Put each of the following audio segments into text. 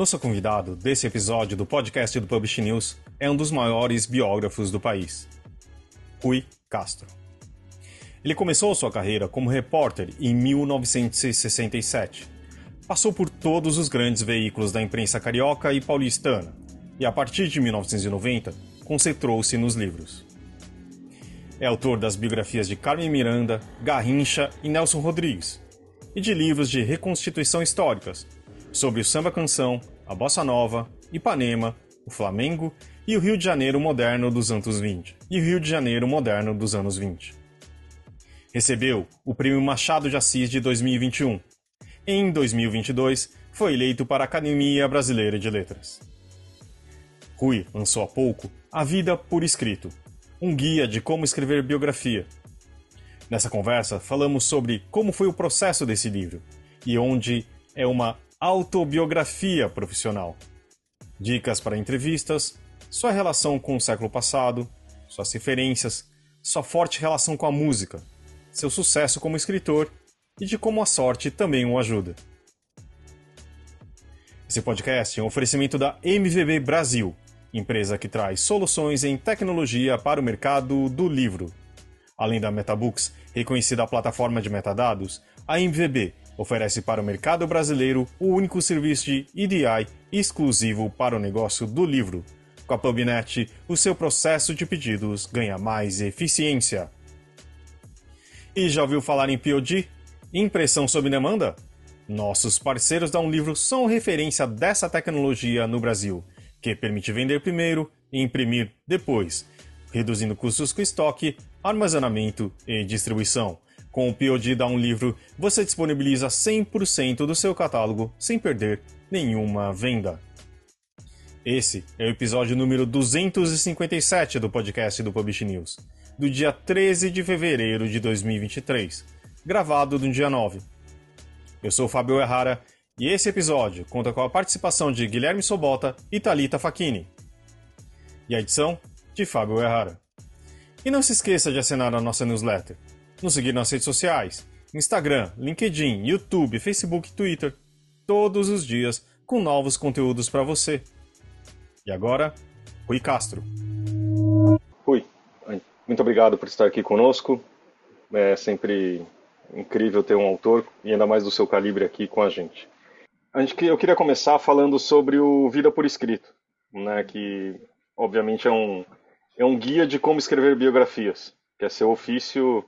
Nosso convidado desse episódio do podcast do Publish News é um dos maiores biógrafos do país, Rui Castro. Ele começou sua carreira como repórter em 1967. Passou por todos os grandes veículos da imprensa carioca e paulistana, e a partir de 1990 concentrou-se nos livros. É autor das biografias de Carmen Miranda, Garrincha e Nelson Rodrigues, e de livros de reconstituição históricas, sobre o samba canção, a bossa nova, Ipanema, o Flamengo e o Rio de Janeiro moderno dos anos 20 e o Rio de Janeiro moderno dos anos 20. Recebeu o Prêmio Machado de Assis de 2021. Em 2022, foi eleito para a Academia Brasileira de Letras. Rui lançou há pouco A Vida por Escrito, um guia de como escrever biografia. Nessa conversa, falamos sobre como foi o processo desse livro e onde é uma autobiografia profissional. Dicas para entrevistas, sua relação com o século passado, suas referências, sua forte relação com a música, seu sucesso como escritor e de como a sorte também o ajuda. Esse podcast é um oferecimento da MVB Brasil, empresa que traz soluções em tecnologia para o mercado do livro. Além da Metabooks, reconhecida plataforma de metadados, a MVB oferece para o mercado brasileiro o único serviço de EDI exclusivo para o negócio do livro. Com a PubNet, o seu processo de pedidos ganha mais eficiência. E já ouviu falar em POD? Impressão sob demanda? Nossos parceiros da Um Livro são referência dessa tecnologia no Brasil, que permite vender primeiro e imprimir depois, reduzindo custos com estoque, armazenamento e distribuição. Com o POD Um Livro, você disponibiliza 100% do seu catálogo sem perder nenhuma venda. Esse é o episódio número 257 do podcast do Publish News, do dia 13 de fevereiro de 2023, gravado no dia 9. Eu sou Fábio Errara e esse episódio conta com a participação de Guilherme Sobota e Talita Facchini. E a edição de Fábio Errara. E não se esqueça de assinar a nossa newsletter nos seguir nas redes sociais: Instagram, LinkedIn, YouTube, Facebook, Twitter, todos os dias com novos conteúdos para você. E agora, Rui Castro. Rui, muito obrigado por estar aqui conosco. É sempre incrível ter um autor e ainda mais do seu calibre aqui com a gente. Eu queria começar falando sobre o Vida por Escrito, né, que obviamente é um, é um guia de como escrever biografias, que é seu ofício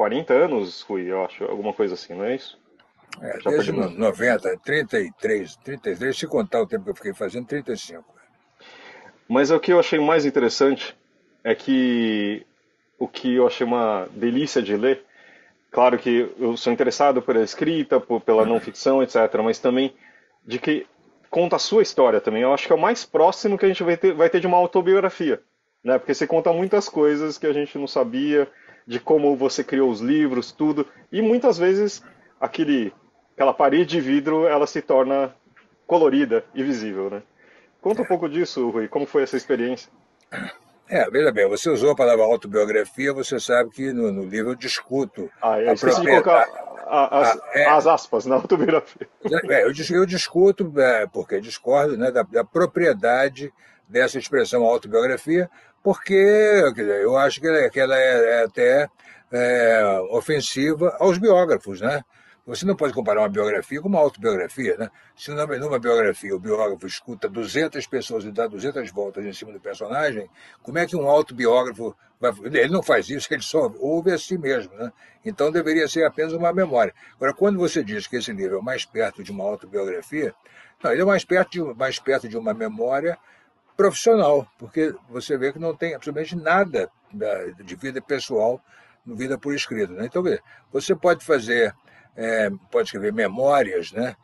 40 anos, Rui, eu acho, alguma coisa assim, não é isso? É, Já desde 90, 33, 33, se contar o tempo que eu fiquei fazendo, 35. Mas o que eu achei mais interessante é que o que eu achei uma delícia de ler, claro que eu sou interessado pela escrita, por, pela não ficção, etc., mas também de que conta a sua história também. Eu acho que é o mais próximo que a gente vai ter, vai ter de uma autobiografia, né? Porque você conta muitas coisas que a gente não sabia, de como você criou os livros, tudo. E muitas vezes aquele, aquela parede de vidro ela se torna colorida e visível, né? Conta um pouco disso, Rui. Como foi essa experiência? É, veja bem, você usou a palavra autobiografia, você sabe que no, no livro eu discuto. Ah, é, a esqueci de colocar a, as, é, as, aspas na autobiografia. É, eu, eu discuto, é, porque discordo né, da, da propriedade dessa expressão autobiografia, porque eu acho que ela, que ela é, é até é, ofensiva aos biógrafos, né? Você não pode comparar uma biografia com uma autobiografia, né? Se numa, numa biografia o biógrafo escuta 200 pessoas e dá 200 voltas em cima do personagem, como é que um autobiógrafo vai... Ele não faz isso, ele só ouve a si mesmo, né? Então deveria ser apenas uma memória. Agora, quando você diz que esse livro é mais perto de uma autobiografia, não, ele é mais perto de, mais perto de uma memória profissional, porque você vê que não tem absolutamente nada de vida pessoal no vida por escrito. Né? Então, você pode fazer, é, pode escrever memórias, né?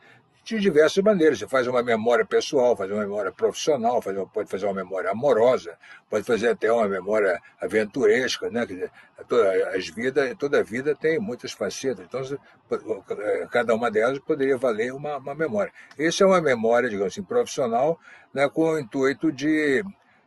De diversas maneiras. Você faz uma memória pessoal, faz uma memória profissional, faz, pode fazer uma memória amorosa, pode fazer até uma memória aventuresca, né? Quer dizer, toda, as vidas, toda vida tem muitas facetas, então cada uma delas poderia valer uma, uma memória. Essa é uma memória, digamos assim, profissional, né, com o intuito de,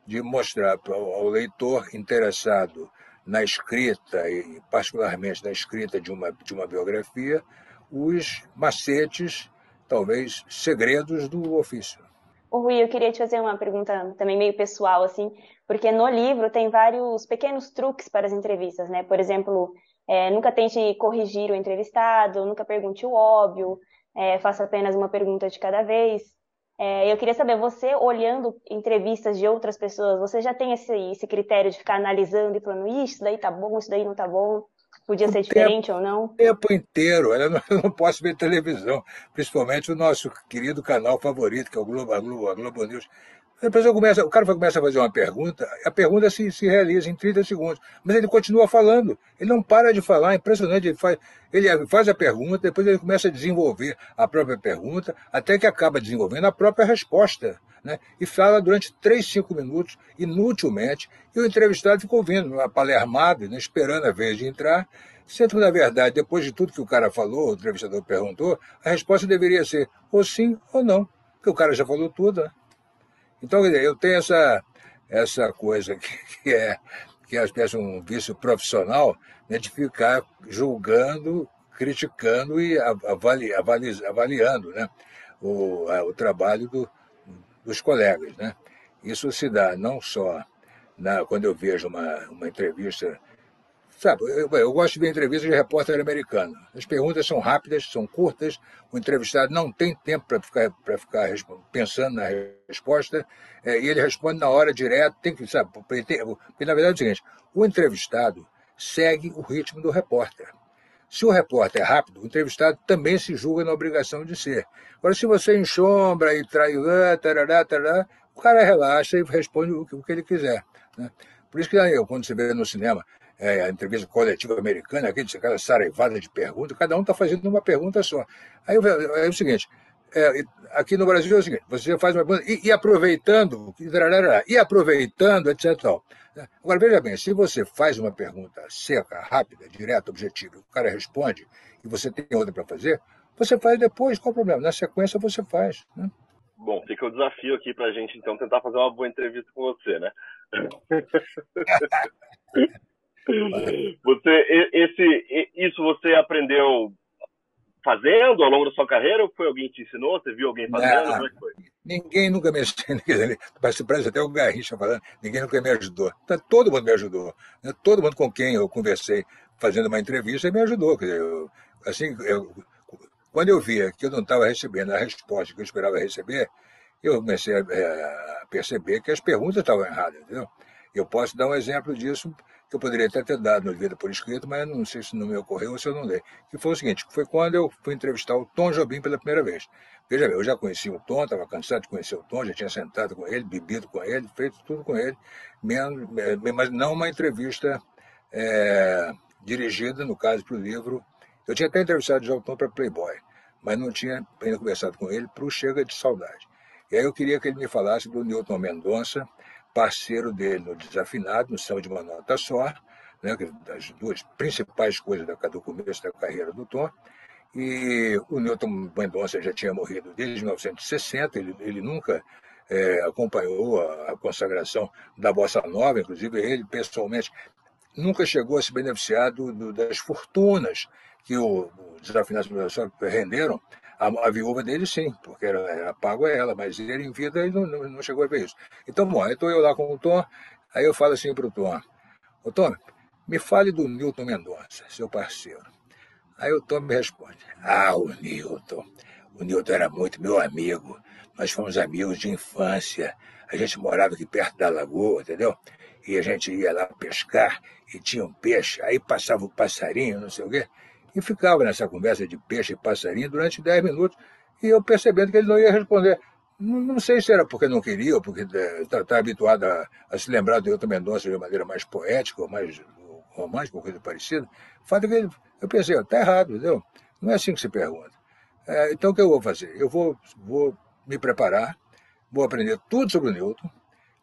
de mostrar ao leitor interessado na escrita, e particularmente na escrita de uma, de uma biografia, os macetes talvez segredos do ofício. Ô Rui, eu queria te fazer uma pergunta também meio pessoal, assim, porque no livro tem vários pequenos truques para as entrevistas, né? Por exemplo, é, nunca tente corrigir o entrevistado, nunca pergunte o óbvio, é, faça apenas uma pergunta de cada vez. É, eu queria saber, você olhando entrevistas de outras pessoas, você já tem esse, esse critério de ficar analisando e falando, isso daí tá bom, isso daí não tá bom? Podia ser diferente tempo, ou não? O tempo inteiro. Eu não, eu não, posso ver televisão, principalmente o nosso querido canal favorito, que é o Globo, a Globo, a Globo News. A pessoa começa, o cara começa a fazer uma pergunta, a pergunta se, se realiza em 30 segundos, mas ele continua falando, ele não para de falar, é impressionante, ele faz, ele faz a pergunta, depois ele começa a desenvolver a própria pergunta, até que acaba desenvolvendo a própria resposta, né? e fala durante 3, 5 minutos, inutilmente, e o entrevistado fica ouvindo, palermado, né? esperando a vez de entrar, sendo que, na verdade, depois de tudo que o cara falou, o entrevistador perguntou, a resposta deveria ser ou sim ou não, porque o cara já falou tudo, né? Então, eu tenho essa, essa coisa que, que é que é espécie um vício profissional né, de ficar julgando, criticando e avali, avali, avaliando né, o, o trabalho do, dos colegas. Né? Isso se dá não só na, quando eu vejo uma, uma entrevista Sabe, eu, eu, gosto de ver entrevistas de repórter americano. As perguntas são rápidas, são curtas, o entrevistado não tem tempo para ficar, ficar pensando na resposta, é, e ele responde na hora direto, tem que, sabe, porque, na verdade é o seguinte, o entrevistado segue o ritmo do repórter. Se o repórter é rápido, o entrevistado também se julga na obrigação de ser. Agora, se você enxombra e trai, tarará, tarará, o cara relaxa e responde o que, o que ele quiser. Né? Por isso que eu, quando você vê no cinema, é, a entrevista coletiva americana, aquele, aquela saraivada de perguntas, cada um está fazendo uma pergunta só. Aí é o seguinte, é, aqui no Brasil é o seguinte, você faz uma pergunta, e, e aproveitando, e aproveitando, etc. Agora, veja bem, se você faz uma pergunta seca, rápida, direta, objetiva, o cara responde, e você tem outra para fazer, você faz depois, qual o problema? Na sequência você faz. Né? Bom, fica o desafio aqui para a gente, então, tentar fazer uma boa entrevista com você, né? Você, esse, isso você aprendeu fazendo ao longo da sua carreira ou foi alguém que te ensinou? Você viu alguém fazendo? Não, é? Ninguém nunca me ensinou. Parece até o Garrincha falando, ninguém nunca me ajudou. Então, todo mundo me ajudou. Né? Todo mundo com quem eu conversei fazendo uma entrevista me ajudou. Quer dizer, eu, assim, eu, quando eu via que eu não estava recebendo a resposta que eu esperava receber, eu comecei a, a perceber que as perguntas estavam erradas. Entendeu? Eu posso dar um exemplo disso que eu poderia até ter dado no vida por escrito, mas não sei se não me ocorreu ou se eu não dei. Que foi o seguinte, foi quando eu fui entrevistar o Tom Jobim pela primeira vez. Veja bem, eu já conhecia o Tom, estava cansado de conhecer o Tom, já tinha sentado com ele, bebido com ele, feito tudo com ele, é, mas não uma entrevista é, dirigida, no caso, para o livro. Eu tinha até entrevistado já o Tom para Playboy, mas não tinha ainda conversado com ele para o Chega de Saudade. E aí eu queria que ele me falasse do Newton Mendonça, parceiro dele no Desafinado, no Céu de uma Nota Só, né, é das duas principais coisas do começo da carreira do Tom. E o Newton Mendonça já tinha morrido desde 1960, ele, ele nunca é, acompanhou a, a, consagração da Bossa Nova, inclusive ele pessoalmente nunca chegou a se beneficiar do, do, das fortunas que o, o Desafinado renderam a, a, viúva dele, sim, porque era, era pago a ela, mas ele em vida ele não, não, não chegou a ver isso. Então, bom, estou eu lá com o Tom, aí eu falo assim para o Tom, ô Tom, me fale do Newton Mendonça, seu parceiro. Aí o Tom me responde, ah, o Newton, o Newton era muito meu amigo, nós fomos amigos de infância, a gente morava aqui perto da lagoa, entendeu? E a gente ia lá pescar e tinha um peixe, aí passava o passarinho, não sei o quê, e ficava nessa conversa de peixe e passarinho durante 10 minutos, e eu percebendo que ele não ia responder. Não, sei se era porque não queria, ou porque está é, tá habituado a, a, se lembrar do Hilton Mendonça de maneira mais poética, ou mais romântica, ou coisa parecida. O fato é que eu pensei, está errado, entendeu? Não é assim que se pergunta. É, então, o que eu vou fazer? Eu vou, vou me preparar, vou aprender tudo sobre o Newton.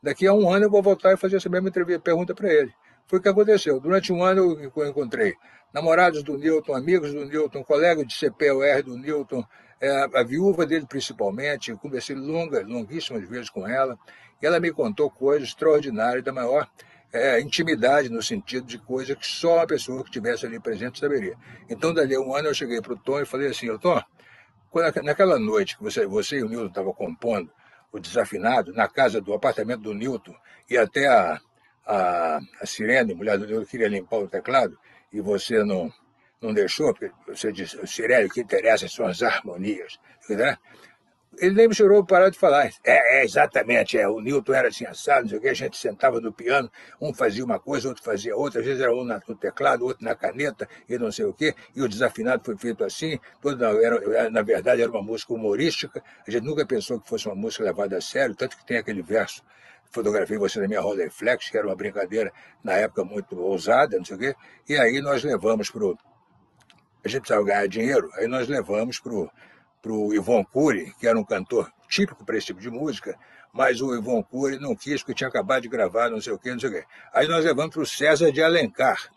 Daqui a um ano eu vou voltar e fazer essa mesma pergunta para ele. Foi o que aconteceu. Durante um ano eu encontrei namorados do Newton, amigos do Newton, colegas de CPUR do Newton, é, a viúva dele principalmente. Eu conversei longas, longuíssimas vezes com ela. E ela me contou coisas extraordinárias, da maior é, intimidade, no sentido de coisa que só uma pessoa que estivesse ali presente saberia. Então, dali a um ano, eu cheguei para o Tom e falei assim: Tom, naquela noite que você, você e o Newton estavam compondo o desafinado, na casa do apartamento do Newton, e até a, a, a Sirene, mulher do queria limpar o teclado, e você não, não deixou, porque você disse, Sirene, o que interessa são as harmonias. Né? Ele nem me chorou parar de falar. É, é, exatamente, é, o Newton era assim assado, não sei o que, a gente sentava no piano, um fazia uma coisa, outro fazia outra, às vezes era um no teclado, outro na caneta, e não sei o que, e o desafinado foi feito assim, todo, era, na verdade era uma música humorística, a gente nunca pensou que fosse uma música levada a sério, tanto que tem aquele verso, fotografei você na minha Rolleiflex, que era uma brincadeira na época muito ousada, não sei o quê, e aí nós levamos para o... A gente precisava ganhar dinheiro, aí nós levamos para o para o Ivon Cury, que era um cantor típico para esse tipo de música, mas o Ivon Cury não quis, porque tinha acabado de gravar, não sei o quê, não sei o quê. Aí nós levamos para o César de Alencar,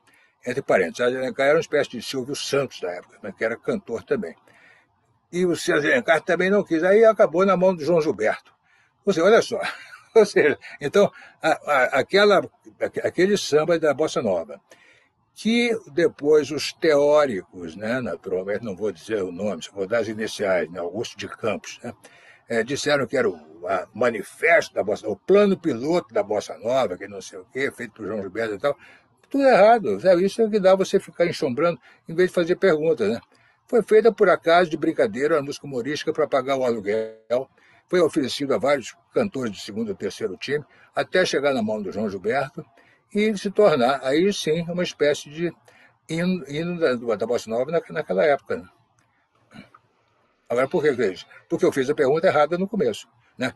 entre parênteses. César de Alencar era uma espécie de Silvio Santos da época, mas que era cantor também. E o César de Alencar também não quis, aí acabou na mão do João Gilberto. Você, olha só, ou seja, então, a, a, aquela, aquele samba da Bossa Nova, que depois os teóricos, né, naturalmente não vou dizer o nome, vou dar as iniciais, né, Augusto de Campos, né, é, disseram que era o manifesto da Bossa o plano piloto da Bossa Nova, que não sei o quê, feito por João Gilberto e tal. Tudo errado. Sabe? Isso é o que dá você ficar ensombrando em vez de fazer perguntas. Né? Foi feita por acaso de brincadeira, uma música humorística para pagar o aluguel. Foi oferecido a vários cantores de segundo e terceiro time, até chegar na mão do João Gilberto e se tornar, aí sim, uma espécie de hino, hino da, da Bossa Nova na, naquela época. Né? Agora, por que veja? Porque eu fiz a pergunta errada no começo. Né?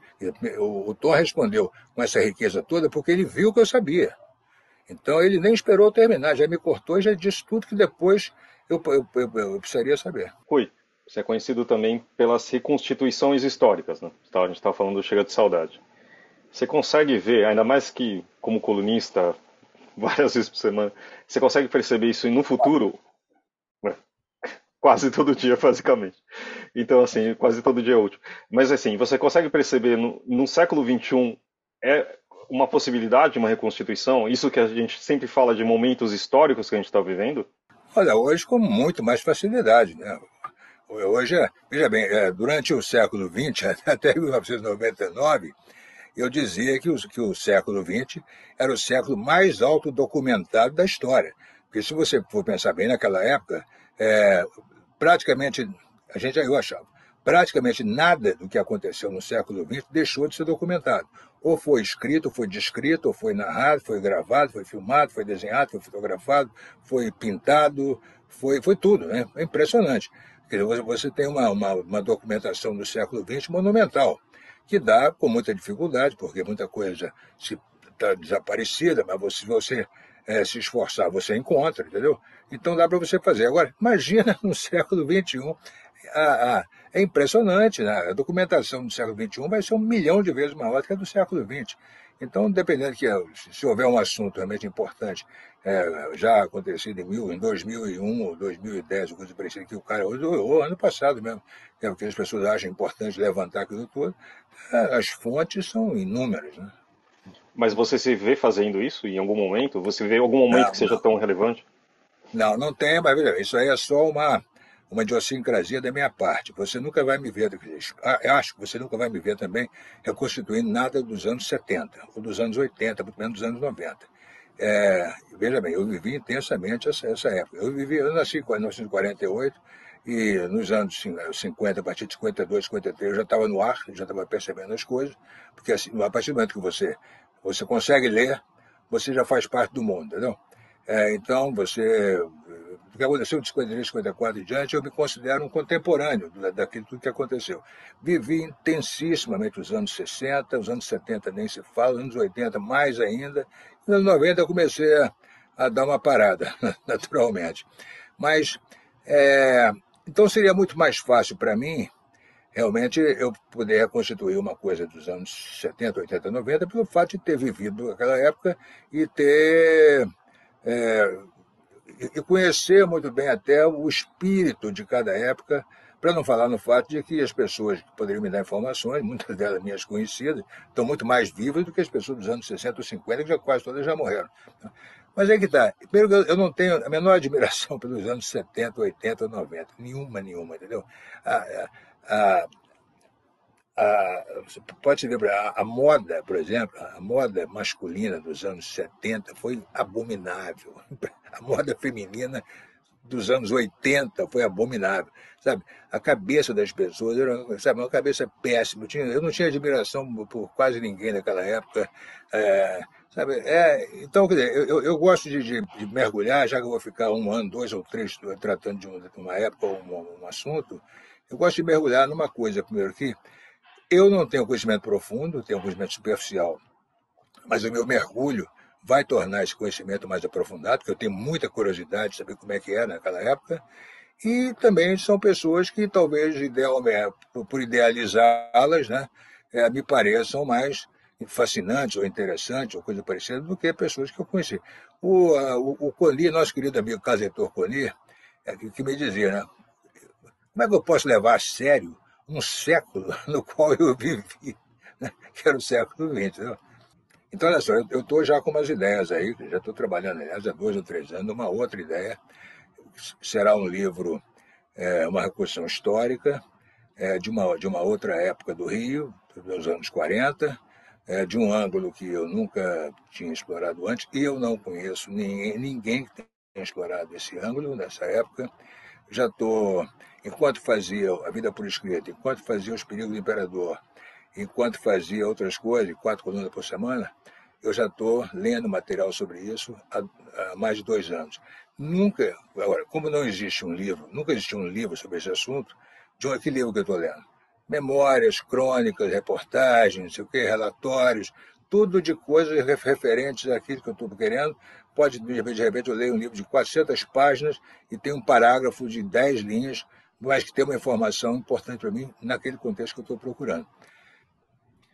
O, o Tom respondeu com essa riqueza toda porque ele viu que eu sabia. Então ele nem esperou terminar, já me cortou e já disse tudo que depois eu, eu, eu, eu precisaria saber. Rui, você é conhecido também pelas reconstituições históricas. Né? A gente estava falando do Chega de Saudade. Você consegue ver, ainda mais que como colunista, várias vezes por semana. Você consegue perceber isso no futuro? Quase todo dia, basicamente. Então, assim, quase todo dia é útil. Mas, assim, você consegue perceber no, no século XXI é uma possibilidade, uma reconstituição? Isso que a gente sempre fala de momentos históricos que a gente está vivendo? Olha, hoje com muito mais facilidade, né? Hoje, veja bem, é, durante o século XX, até 1999, eu dizia que o, que o século XX era o século mais autodocumentado da história. Porque se você for pensar bem naquela época, é, praticamente, a gente, eu achava, praticamente nada do que aconteceu no século XX deixou de ser documentado. Ou foi escrito, ou foi descrito, ou foi narrado, foi gravado, foi filmado, foi desenhado, foi fotografado, foi pintado, foi, foi tudo. Né? É impressionante. Você tem uma, uma, uma documentação do século XX monumental que dá com muita dificuldade, porque muita coisa está desaparecida, mas você, você é, se esforçar, você encontra, entendeu? Então dá para você fazer. Agora, imagina no século XXI, a, a, é impressionante, né? a documentação do século XXI vai ser um milhão de vezes maior do que a do século XX. Então, dependendo que se houver um assunto realmente importante, é, já acontecido em, mil, em 2001 ou 2010, ou coisa parecida, que o cara, ou, ou ano passado mesmo, é o que as pessoas acham importante levantar aquilo tudo, é, as fontes são inúmeras. Né? Mas você se vê fazendo isso em algum momento? Você vê algum momento não, que seja não. tão relevante? Não, não tem, mas isso aí é só uma uma idiosincrasia da minha parte. Você nunca vai me ver, ah, acho que você nunca vai me ver também reconstituindo nada dos anos 70, ou dos anos 80, muito menos dos anos 90. É, veja bem, eu vivi intensamente essa, essa época. Eu vivi, eu nasci em 1948 e nos anos 50, a partir de 52, 53, eu já estava no ar, já estava percebendo as coisas, porque assim, a partir do momento que você, você consegue ler, você já faz parte do mundo, entendeu? É, então, você do que aconteceu de 53, 54 e diante, eu me considero um contemporâneo daquilo tudo que aconteceu. Vivi intensissimamente os anos 60, os anos 70 nem se fala, os anos 80 mais ainda. Nos anos 90 eu comecei a, a dar uma parada, naturalmente. Mas, é, então seria muito mais fácil para mim, realmente, eu poder reconstituir uma coisa dos anos 70, 80, 90, pelo fato de ter vivido aquela época e ter... É, e conhecer muito bem até o espírito de cada época, para não falar no fato de que as pessoas que poderiam me dar informações, muitas delas minhas conhecidas, estão muito mais vivas do que as pessoas dos anos 60 ou 50, que já quase todas já morreram. Mas é que tá. Primeiro, eu não tenho a menor admiração pelos anos 70, 80, 90. Nenhuma, nenhuma, entendeu? A, pode ver, a, a, moda, por exemplo, a moda masculina dos anos 70 foi abominável. A moda feminina dos anos 80 foi abominável. Sabe, a cabeça das pessoas era sabe, uma cabeça péssima. Eu, tinha, eu não tinha admiração por quase ninguém naquela época. É, sabe, é, então, quer dizer, eu, eu gosto de, de, de, mergulhar, já que eu vou ficar um ano, dois ou três tratando de, de uma época ou um, um assunto, eu gosto de mergulhar numa coisa, primeiro que eu não tenho conhecimento profundo, tenho conhecimento superficial, mas o meu mergulho vai tornar esse conhecimento mais aprofundado, porque eu tenho muita curiosidade de saber como é que era naquela época, e também são pessoas que talvez, por idealizá-las, né, é, me pareçam mais fascinantes ou interessantes ou coisa parecida do que pessoas que eu conheci. O, o, o Coni, nosso querido amigo Casetor Coni, é, que, que me dizia, né, como é que eu posso levar a sério um século no qual eu vivi, né? que era o século XX. Né? Então, olha só, eu estou já com umas ideias aí, já estou trabalhando, aliás, há dois ou três anos, uma outra ideia. Será um livro, é, uma reconstrução histórica é, de, uma, de uma outra época do Rio, dos anos 40, é, de um ângulo que eu nunca tinha explorado antes, e eu não conheço ninguém, ninguém que tenha explorado esse ângulo nessa época. Já estou enquanto fazia a vida por escrito, enquanto fazia os perigos do imperador, enquanto fazia outras coisas, quatro colunas por semana, eu já estou lendo material sobre isso há, há, mais de dois anos. Nunca, agora, como não existe um livro, nunca existiu um livro sobre esse assunto, de um, que livro que eu estou lendo? Memórias, crônicas, reportagens, não sei o quê, relatórios, tudo de coisas referentes àquilo que eu estou querendo. Pode, de repente, de repente, eu leio um livro de 400 páginas e tem um parágrafo de 10 linhas mas que tem uma informação importante para mim naquele contexto que eu estou procurando.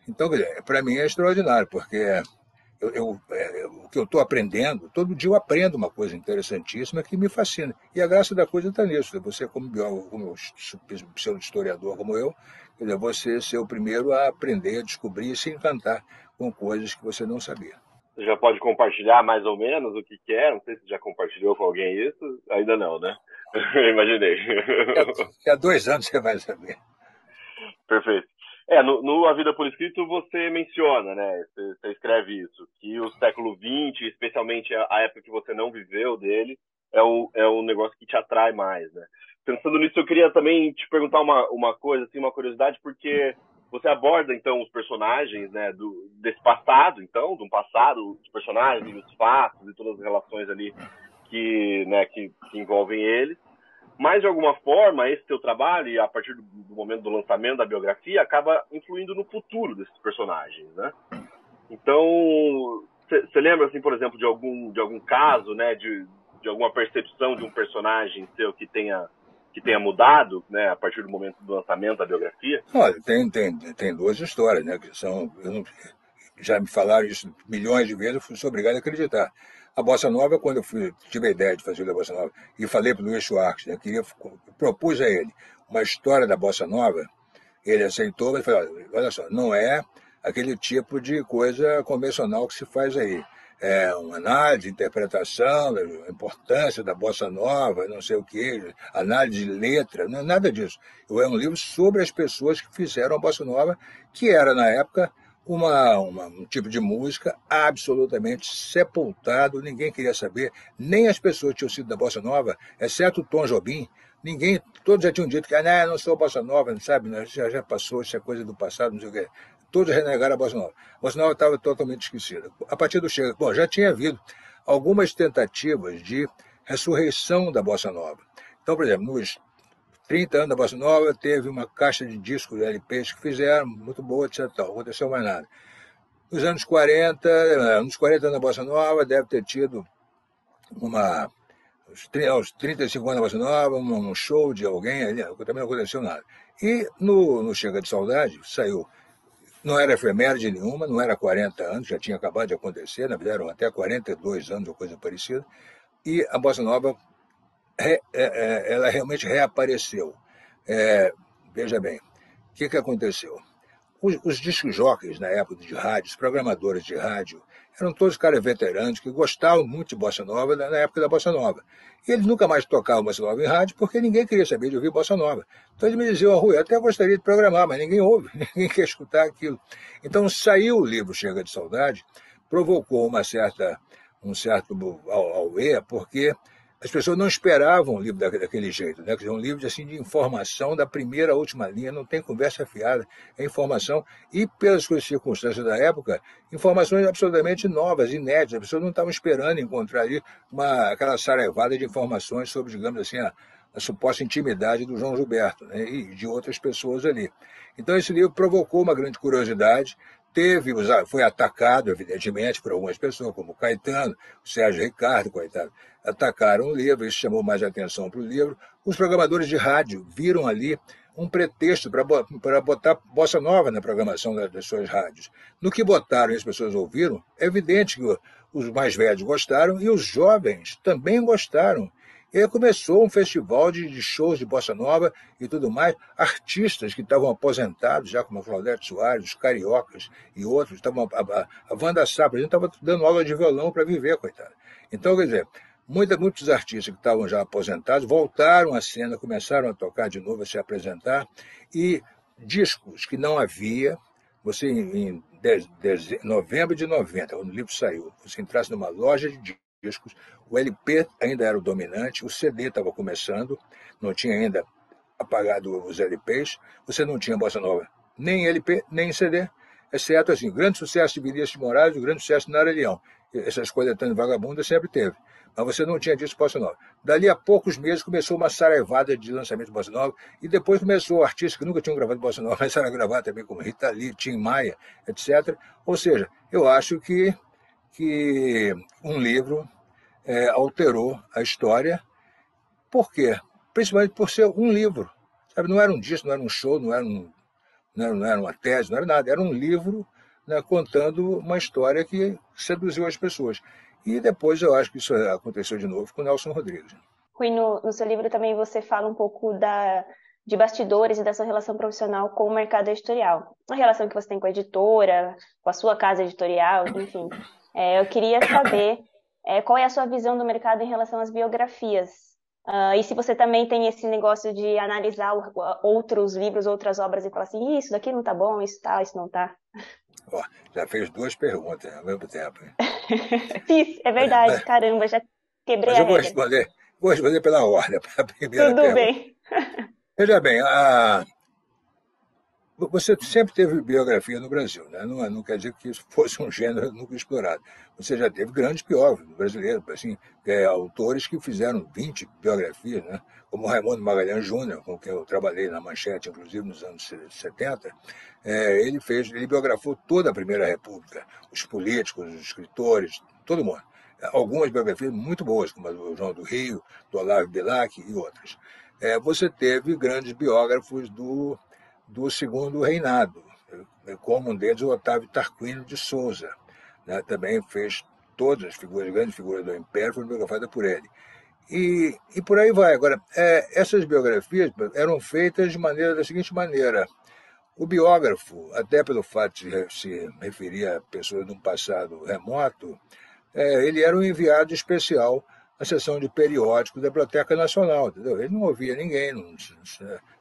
Então, para mim é extraordinário, porque eu, eu, é, o que eu estou aprendendo, todo dia eu aprendo uma coisa interessantíssima que me fascina. E a graça da coisa está nisso. Você, como biólogo, como pseudo-historiador como eu, você ser o primeiro a aprender, a descobrir e se encantar com coisas que você não sabia. Você já pode compartilhar mais ou menos o que, que é? Não sei se já compartilhou com alguém isso. Ainda não, né? Imaginei. A dois anos você vai saber. Perfeito. É, no, no, A Vida por Escrito você menciona, né? Você, você, escreve isso, que o século XX, especialmente a, a, época que você não viveu dele, é o, é o negócio que te atrai mais, né? Pensando nisso, eu queria também te perguntar uma, uma coisa, assim, uma curiosidade, porque você aborda, então, os personagens, né, do, desse passado, então, de um passado, os personagens, os fatos e todas as relações ali que, né, que, que envolvem eles. Mas, de alguma forma, esse teu trabalho, e a partir do, do momento do lançamento da biografia, acaba influindo no futuro desses personagens, né? Então, você lembra, assim, por exemplo, de algum, de algum caso, né, de, de alguma percepção de um personagem seu que tenha que tenha mudado, né, a partir do momento do lançamento da biografia? Olha, tem, tem, tem duas histórias, né, que são, não, já me falaram isso milhões de vezes, eu fui obrigado a acreditar. A Bossa Nova, quando eu fui, tive a ideia de fazer a Bossa Nova, e falei para o Luiz Schwartz, né, queria, propus a ele uma história da Bossa Nova, ele aceitou, mas falou, olha só, não é aquele tipo de coisa convencional que se faz aí. É uma análise, interpretação, a importância da bossa nova, não sei o que, análise de letra, não é nada disso. É um livro sobre as pessoas que fizeram a bossa nova, que era na época uma, uma, um tipo de música absolutamente sepultado, ninguém queria saber, nem as pessoas tinham sido da Bossa Nova, exceto o Tom Jobim, ninguém, todos já tinham dito que ah, não, não sou Bossa Nova, não sabe, já, já passou, isso é coisa do passado, não sei o quê. Todos renegaram a Bossa Nova. A Bossa Nova estava totalmente esquecida. A partir do Chega, bom, já tinha havido algumas tentativas de ressurreição da Bossa Nova. Então, por exemplo, nos 30 anos da Bossa Nova, teve uma caixa de discos de LPs que fizeram, muito boa, etc. Não aconteceu mais nada. Nos anos 40, eh, nos 40 anos da Bossa Nova, deve ter tido uma. Aos 35 anos da Bossa Nova, um show de alguém ali, também não aconteceu nada. E no, no Chega de Saudade, saiu. Não era efeméride nenhuma, não era 40 anos, já tinha acabado de acontecer, na verdade eram até 42 anos ou coisa parecida. E a Bossa Nova é, é, ela realmente reapareceu. É, veja bem, o que, que aconteceu? Os, os disc jockeys na época de rádio, os programadores de rádio, eram todos caras veteranos que gostavam muito de bossa nova na época da bossa nova. E eles nunca mais tocavam bossa nova em rádio porque ninguém queria saber de ouvir bossa nova. Então eles me diziam, Rui, eu até gostaria de programar, mas ninguém ouve, ninguém quer escutar aquilo. Então saiu o livro Chega de Saudade, provocou uma certa, um certo auê, porque as pessoas não esperavam um livro daquele jeito, né? Um livro assim, de informação da primeira à última linha, não tem conversa fiada, é informação, e pelas circunstâncias da época, informações absolutamente novas, inéditas, as pessoas não estavam esperando encontrar ali uma, aquela sarevada de informações sobre, digamos assim, a, a suposta intimidade do João Gilberto né? e de outras pessoas ali. Então esse livro provocou uma grande curiosidade, teve, foi atacado, evidentemente, por algumas pessoas, como Caetano, Sérgio Ricardo, coitado, atacaram o livro, isso chamou mais atenção para o livro. Os programadores de rádio viram ali um pretexto para botar bossa nova na programação das suas rádios. No que botaram e as pessoas ouviram, é evidente que os mais velhos gostaram e os jovens também gostaram. E aí começou um festival de, de, shows de bossa nova e tudo mais. Artistas que estavam aposentados, já como a Claudete Soares, os cariocas e outros, estavam, a, a, a Wanda Sá, por exemplo, estava dando aula de violão para viver, coitada. Então, quer dizer, muita, muitos artistas que estavam já aposentados voltaram à cena, começaram a tocar de novo, a se apresentar, e discos que não havia, você em, em novembro de 90, quando o livro saiu, você entrasse numa loja de discos, o LP ainda era o dominante, o CD estava começando, não tinha ainda apagado os LPs, você não tinha bossa nova, nem LP, nem CD, exceto assim, grande sucesso de Vinícius de Moraes, o grande sucesso de Nara Leão. Essas coletâneas vagabundas sempre teve. Mas você não tinha disco bossa nova. Dali a poucos meses começou uma saraivada de lançamento de bossa nova, e depois começou artistas que nunca tinham gravado bossa nova, começaram a gravar também, como Rita Lee, Tim Maia, etc. Ou seja, eu acho que que um livro é, alterou a história. Por quê? Principalmente por ser um livro. Sabe? Não era um disco, não era um show, não era, um, não era, não era uma tese, não era nada. Era um livro né, contando uma história que seduziu as pessoas. E depois eu acho que isso aconteceu de novo com Nelson Rodrigues. Rui, no, no seu livro também você fala um pouco da, de bastidores e dessa relação profissional com o mercado editorial. A relação que você tem com a editora, com a sua casa editorial, enfim. É, eu queria saber é, qual é a sua visão do mercado em relação às biografias. Uh, e se você também tem esse negócio de analisar outros livros, outras obras e falar assim, isso daqui não tá bom, isso tá, isso não tá. Oh, já fez duas perguntas ao mesmo tempo. Fiz, é verdade, mas, caramba, já quebrei mas a eu vou responder, vou responder pela ordem. Tudo pergunta. bem. Veja bem, a, você sempre teve biografia no Brasil, né? não, não, quer dizer que isso fosse um gênero nunca explorado. Você já teve grandes biógrafos brasileiros, assim, é, autores que fizeram 20 biografias, né? como Raimundo Magalhães Júnior, com quem eu trabalhei na Manchete, inclusive nos anos 70. É, ele fez, ele biografou toda a Primeira República, os políticos, os escritores, todo mundo. Algumas biografias muito boas, como a do João do Rio, do Olavo Bilac e outras. É, você teve grandes biógrafos do do segundo reinado, como um deles o Otávio Tarquínio de Souza. Né? Também fez todas as figuras, grandes figuras do Império, foram biografadas por ele. E, e por aí vai. Agora, é, essas biografias eram feitas de maneira da seguinte maneira. O biógrafo, até pelo fato de se referir a pessoas de um passado remoto, é, ele era um enviado especial à seção de periódicos da Biblioteca Nacional, entendeu? Ele não ouvia ninguém, não,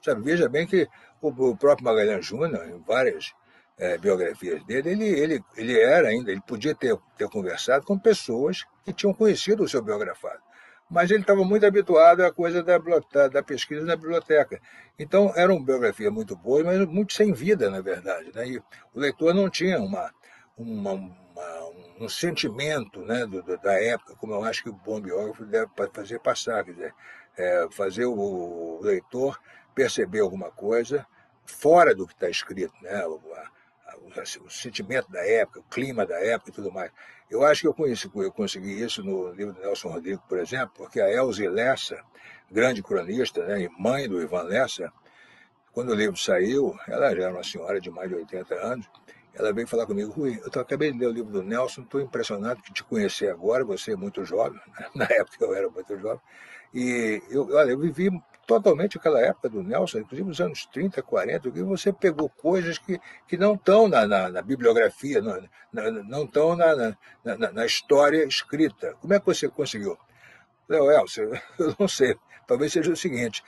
sabe? Veja bem que o, próprio Magalhães Júnior, em várias é, biografias dele, ele, ele, ele era ainda, ele podia ter, ter conversado com pessoas que tinham conhecido o seu biografado. Mas ele estava muito habituado à coisa da, da, da, pesquisa na biblioteca. Então, era uma biografia muito boa, mas muito sem vida, na verdade. Né? E o leitor não tinha uma, uma, uma um sentimento né, do, do, da época, como eu acho que o bom biógrafo deve fazer passar, quer dizer, é, fazer o, o leitor perceber alguma coisa fora do que está escrito, né? O, a, o, o, sentimento da época, o clima da época e tudo mais. Eu acho que eu, conheci, eu consegui isso no livro do Nelson Rodrigues, por exemplo, porque a Elze Lessa, grande cronista né, e mãe do Ivan Lessa, quando o livro saiu, ela já era uma senhora de mais de 80 anos, ela veio falar comigo, Rui, eu acabei de ler o livro do Nelson, estou impressionado de te conhecer agora, você é muito jovem, né? na época eu era muito jovem, e eu, olha, eu vivi totalmente aquela época do Nelson, inclusive nos anos 30, 40, que você pegou coisas que, que não estão na, na, na bibliografia, não, não estão na, na, na, história escrita. Como é que você conseguiu? Léo, Elcio, eu não sei. Talvez seja o seguinte.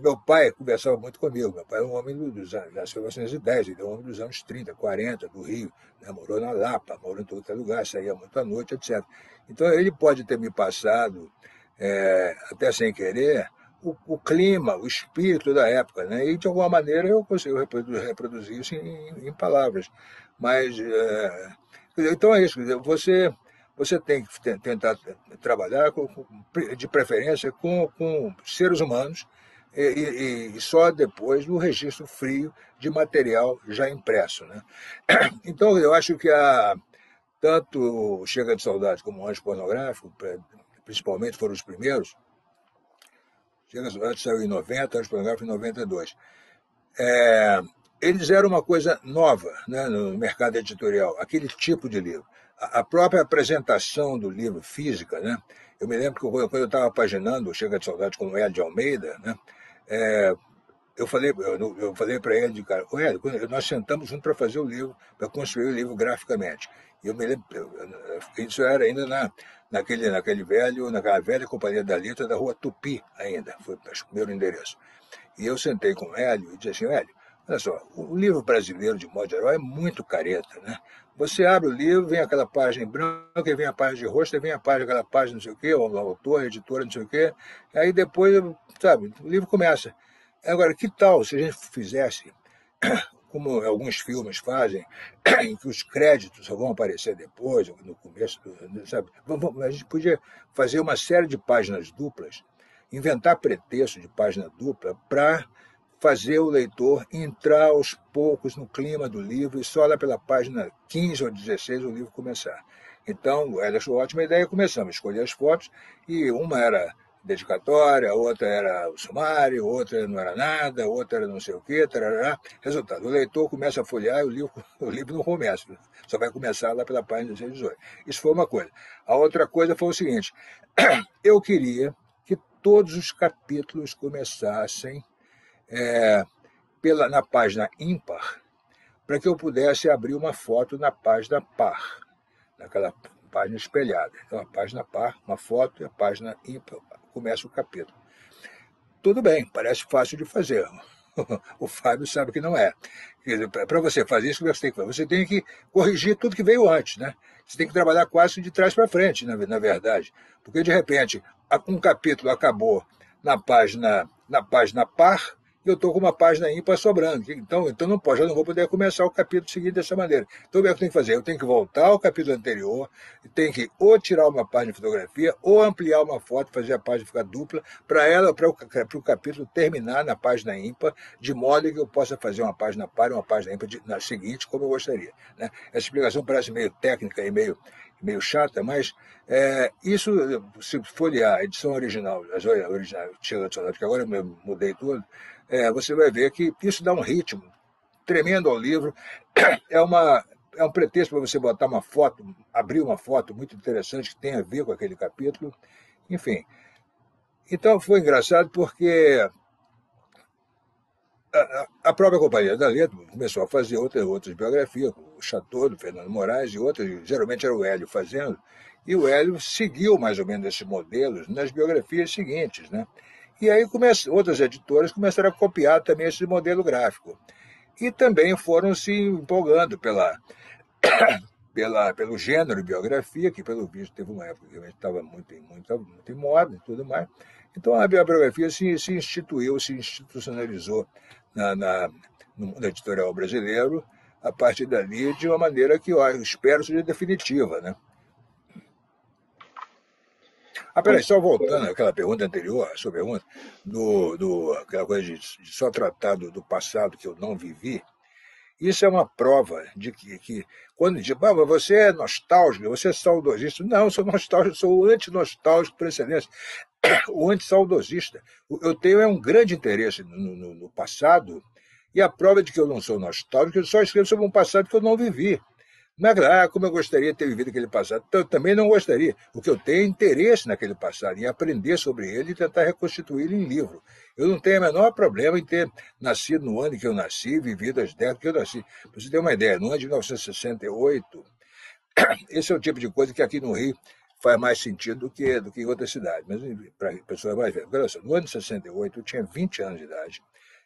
Meu pai conversava muito comigo. Meu pai era um homem dos anos, nasceu em 1910, ele é um homem dos anos 30, 40, do Rio. Né? Morou na Lapa, morou em todo lugar, saía muito à noite, etc. Então ele pode ter me passado, é, até sem querer, o, o, clima, o espírito da época, né? E de alguma maneira eu consigo reproduzir, reproduzir isso em, em, palavras. Mas é, então é isso. Você você tem que tentar trabalhar com, de preferência com, com seres humanos e, e, só depois do registro frio de material já impresso. Né? Então, eu acho que a, tanto Chega de Saudade como o Anjo Pornográfico, principalmente foram os primeiros, Chega de Saudade saiu em 90, Anjo Pornográfico em 92. É, eles eram uma coisa nova né, no mercado editorial, aquele tipo de livro. A, própria apresentação do livro física, né? Eu me lembro que quando eu estava paginando Chega de Saudade com o Ed Almeida, né? É, eu falei, eu, eu falei para ele, cara, Hélio, nós sentamos juntos para fazer o livro, para construir o livro graficamente. E eu me lembro, isso era ainda na, naquele, naquele velho, naquela velha companhia da Lita da rua Tupi ainda, foi o primeiro endereço. E eu sentei com o Hélio e disse assim, Hélio, olha só, o livro brasileiro, de modo geral, é muito careta, né? Você abre o livro, vem aquela página em branco, e vem a página de rosto, e vem a página, aquela página não sei o quê, o autor, editora, não sei o quê. Aí depois, sabe, o livro começa. Agora, que tal se a gente fizesse, como alguns filmes fazem, em que os créditos só vão aparecer depois, no começo, sabe? A gente podia fazer uma série de páginas duplas, inventar pretexto de página dupla para fazer o leitor entrar aos poucos no clima do livro e só lá pela página 15 ou 16 o livro começar. Então, ela achou ótima ideia, começamos a escolher as fotos e uma era dedicatória, outra era o sumário, outra não era nada, outra era não sei o quê, tarará. Resultado, o leitor começa a folhear e o livro, o livro não começa, só vai começar lá pela página 16 18. Isso foi uma coisa. A outra coisa foi o seguinte, eu queria que todos os capítulos começassem é, pela, na página ímpar, para que eu pudesse abrir uma foto na página par, naquela página espelhada. Então, a página par, uma foto, e a página ímpar começa o capítulo. Tudo bem, parece fácil de fazer. O Fábio sabe que não é. Para você fazer isso, você tem que Você tem que corrigir tudo que veio antes, né? Você tem que trabalhar quase de trás para frente, na, na verdade. Porque, de repente, um capítulo acabou na página, na página par, eu estou com uma página ímpar sobrando. Então, então não pode, eu não vou poder começar o capítulo seguinte dessa maneira. Então, o que eu tenho que fazer? Eu tenho que voltar ao capítulo anterior, tenho que ou tirar uma página de fotografia, ou ampliar uma foto, fazer a página ficar dupla, para ela, para o, capítulo terminar na página ímpar, de modo que eu possa fazer uma página par e uma página ímpar de, na seguinte, como eu gostaria. Né? Essa explicação parece meio técnica e meio meio chata, mas é, isso, se folhear a edição original, as originais, que agora eu mudei tudo, é, você vai ver que isso dá um ritmo tremendo ao livro. É, uma, é um pretexto para você botar uma foto, abrir uma foto muito interessante que tem a ver com aquele capítulo. Enfim. Então foi engraçado porque a, a própria Companhia da Letra começou a fazer outras, outras biografias, o Chateau, do Fernando Moraes e outras, geralmente era o Hélio fazendo, e o Hélio seguiu mais ou menos esses modelos nas biografias seguintes. Né? E aí começou, outras editoras começaram a copiar também esse modelo gráfico. E também foram se empolgando pela, pela, pelo gênero biografia, que pelo visto teve uma época que estava muito, muito, muito em moda e tudo mais. Então a biografia se, se instituiu, se institucionalizou na, na, no editorial brasileiro, a partir dali, de uma maneira que eu espero seja definitiva. Né? Ah, peraí, só voltando àquela pergunta anterior, a sua pergunta, do, do, aquela coisa de, de só tratar do, do, passado que eu não vivi, isso é uma prova de que, que quando diz, ah, você é nostálgico, você é saudosista. Não, eu sou nostálgico, sou anti-nostálgico por excelência. O anti-saudosista. Eu tenho é um grande interesse no, no, no passado E a prova de que eu não sou nostálgico, eu só escrevo sobre um passado que eu não vivi. Não é ah, como eu gostaria de ter vivido aquele passado. Eu também não gostaria. O que eu tenho interesse naquele passado, em aprender sobre ele e tentar reconstituí-lo em livro. Eu não tenho o menor problema em ter nascido no ano em que eu nasci, vivido as décadas que eu nasci. Para você ter uma ideia, no ano de 1968, esse é o tipo de coisa que aqui no Rio faz mais sentido do que, do que em outras cidades. Mas para pessoas mais velhas. No ano de 68, eu tinha 20 anos de idade.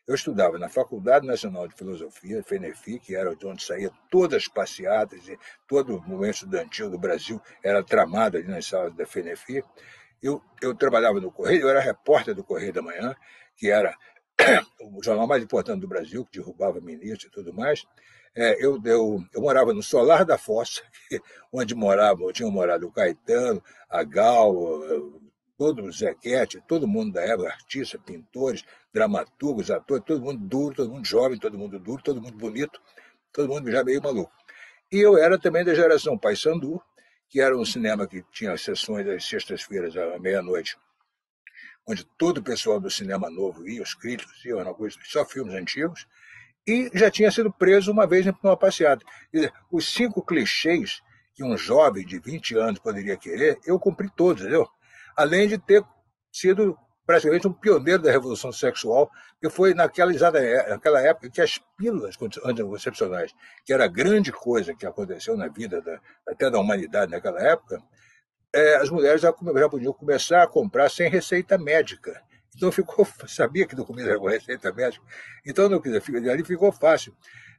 Eu estudava na Faculdade Nacional de Filosofia, FENEFI, que era de onde saía todas as passeatas e todo o movimento estudantil do Brasil era tramado ali nas salas da FENEFI. Eu, eu trabalhava no Correio, eu era repórter do Correio da Manhã, que era o jornal mais importante do Brasil, que derrubava ministros e tudo mais. É, eu, eu, eu, morava no Solar da Fossa, onde morava, tinha morado o Caetano, a Gal, todo o Zequete, todo mundo da época, artistas, pintores, dramaturgos, atores, todo mundo duro, todo mundo jovem, todo mundo duro, todo mundo bonito, todo mundo já meio maluco. E eu era também da geração Paysandu, que era um cinema que tinha sessões às sextas-feiras à meia-noite, onde todo o pessoal do cinema novo ia, os críticos iam, só filmes antigos, e já tinha sido preso uma vez numa passeada. Dizer, os cinco clichês que um jovem de 20 anos poderia querer, eu cumpri todos, entendeu? Além de ter sido praticamente um pioneiro da revolução sexual, que foi naquela, naquela época que as pílulas anticoncepcionais, que era a grande coisa que aconteceu na vida da, até da humanidade naquela época, é, as mulheres já, já podiam começar a comprar sem receita médica. Então ficou, sabia que não comia com receita médica, então não quis, ali ficou fácil.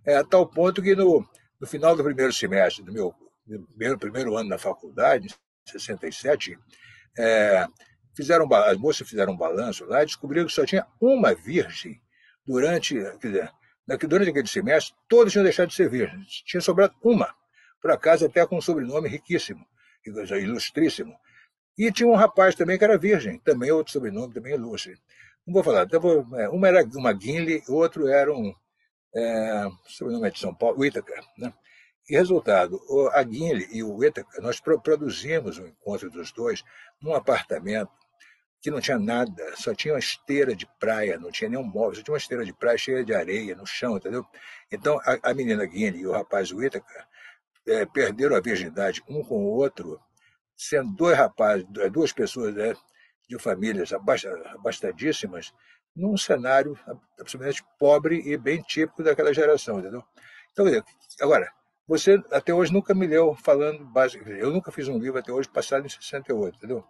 É, a tal ponto que no, no final do primeiro semestre do meu primeiro, primeiro ano na faculdade, em 67, é, fizeram, as moças fizeram um balanço lá e descobriram que só tinha uma virgem durante, quer dizer, durante aquele semestre, todos tinham deixado de ser virgens. Tinha sobrado uma, por acaso até com um sobrenome riquíssimo, ilustríssimo. E tinha um rapaz também que era virgem, também outro sobrenome, também ilustre. Não vou falar, é, uma era uma Guinle, outro era um é, sobrenome é de São Paulo, Whittaker. Né? E resultado, a Guinle e o Whittaker, nós produzimos o um encontro dos dois num apartamento que não tinha nada, só tinha uma esteira de praia, não tinha nenhum móvel, só tinha uma esteira de praia cheia de areia no chão, entendeu? Então, a, a menina Guinle e o rapaz Whittaker é, perderam a virgindade um com o outro, sendo dois rapazes, duas pessoas né, de famílias abastadíssimas, num cenário absolutamente pobre e bem típico daquela geração, entendeu? Então, agora, você até hoje nunca me leu falando básico. Eu nunca fiz um livro até hoje passado em 68, entendeu?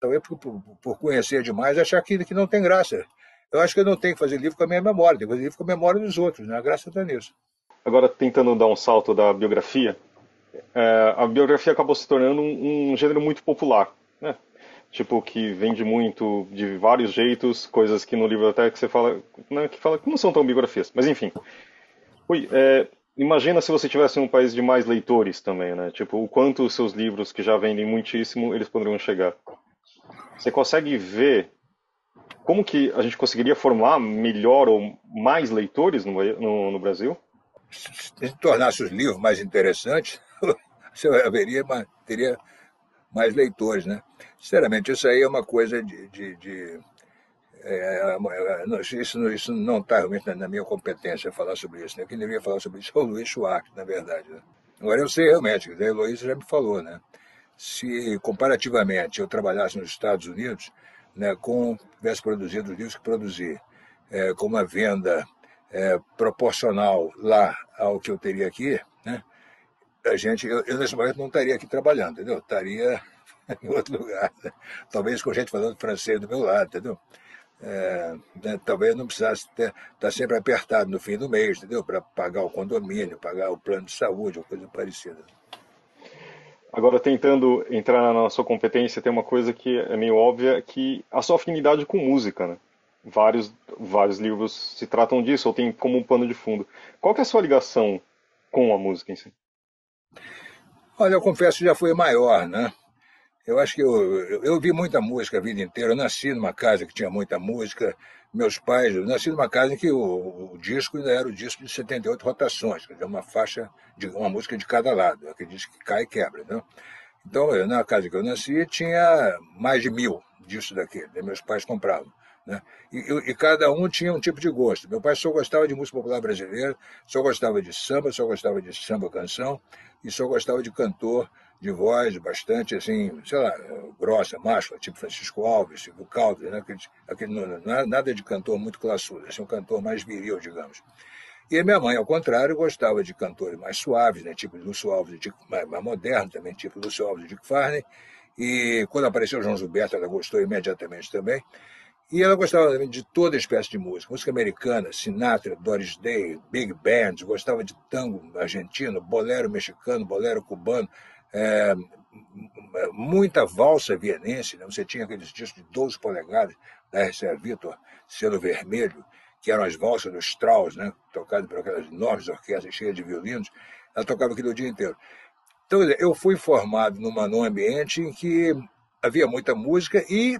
Talvez por, por, por conhecer demais, achar que, que não tem graça. Eu acho que eu não tenho que fazer livro com a minha memória, tenho que fazer livro com a memória dos outros, né? A graça está nisso. Agora, tentando dar um salto da biografia, é, a biografia acabou se tornando um, um gênero muito popular, né? Tipo, que vende muito de vários jeitos, coisas que no livro até que você fala, né, que fala que não são tão biografias, mas enfim. Ui, é, imagina se você tivesse um país de mais leitores também, né? Tipo, o quanto os seus livros, que já vendem muitíssimo, eles poderiam chegar. Você consegue ver como que a gente conseguiria formar melhor ou mais leitores no, no, no Brasil? Se tornasse os livros mais interessantes, você haveria, teria mais leitores, né? Sinceramente, isso aí é uma coisa de, de, de é, é isso, isso não está realmente na minha competência falar sobre isso. Né? Quem deveria falar sobre isso é o Luiz Schwartz, na verdade. Né? Agora eu sei realmente, a Heloísa já me falou, né? Se comparativamente eu trabalhasse nos Estados Unidos, né, com tivesse produzido os livros que produzi, é, com uma venda é, proporcional lá ao que eu teria aqui, né, a gente, eu, eu nesse momento não estaria aqui trabalhando, entendeu? Estaria em outro lugar. Né? Talvez com gente falando francês do meu lado, entendeu? É, né, talvez não precisasse estar tá sempre apertado no fim do mês, entendeu? Para pagar o condomínio, pagar o plano de saúde, ou coisa parecida. Agora, tentando entrar na sua competência, tem uma coisa que é meio óbvia, que a sua afinidade com música, né? Vários, vários livros se tratam disso, ou tem como um pano de fundo. Qual que é a sua ligação com a música em si? Olha, eu confesso que já foi maior, né? Eu acho que eu, eu, eu vi muita música a vida inteira. Eu nasci numa casa que tinha muita música. Meus pais, eu nasci numa casa em que o, o disco ainda era o disco de 78 rotações, quer dizer, uma faixa, de uma música de cada lado, aquele disco que cai e quebra. Né? Então, eu, na casa que eu nasci, tinha mais de mil discos daquele, meus pais compravam. Né? E, e, cada um tinha um tipo de gosto. Meu pai só gostava de música popular brasileira, só gostava de samba, só gostava de samba canção e só gostava de cantor de voz bastante, assim, sei lá, grossa, macho, tipo Francisco Alves, tipo Caldas, né? aquele, aquele, não, nada de cantor muito classudo, assim, um cantor mais viril, digamos. E a minha mãe, ao contrário, gostava de cantores mais suaves, né? tipo Lúcio Alves, Dick, mais, mais moderno também, tipo Lúcio Alves e Dick Farney. E quando apareceu João Gilberto, ela gostou imediatamente também. E ela gostava também de toda espécie de música. Música americana, Sinatra, Doris Day, Big Bands, gostava de tango argentino, bolero mexicano, bolero cubano, é, muita valsa vienense. Né? Você tinha aqueles discos de 12 polegadas da RCA Victor, selo vermelho, que eram as valsas dos Strauss, né? tocadas por aquelas enormes orquestras cheias de violinos. Ela tocava aquilo o dia inteiro. Então, eu fui formado numa, num ambiente em que havia muita música e,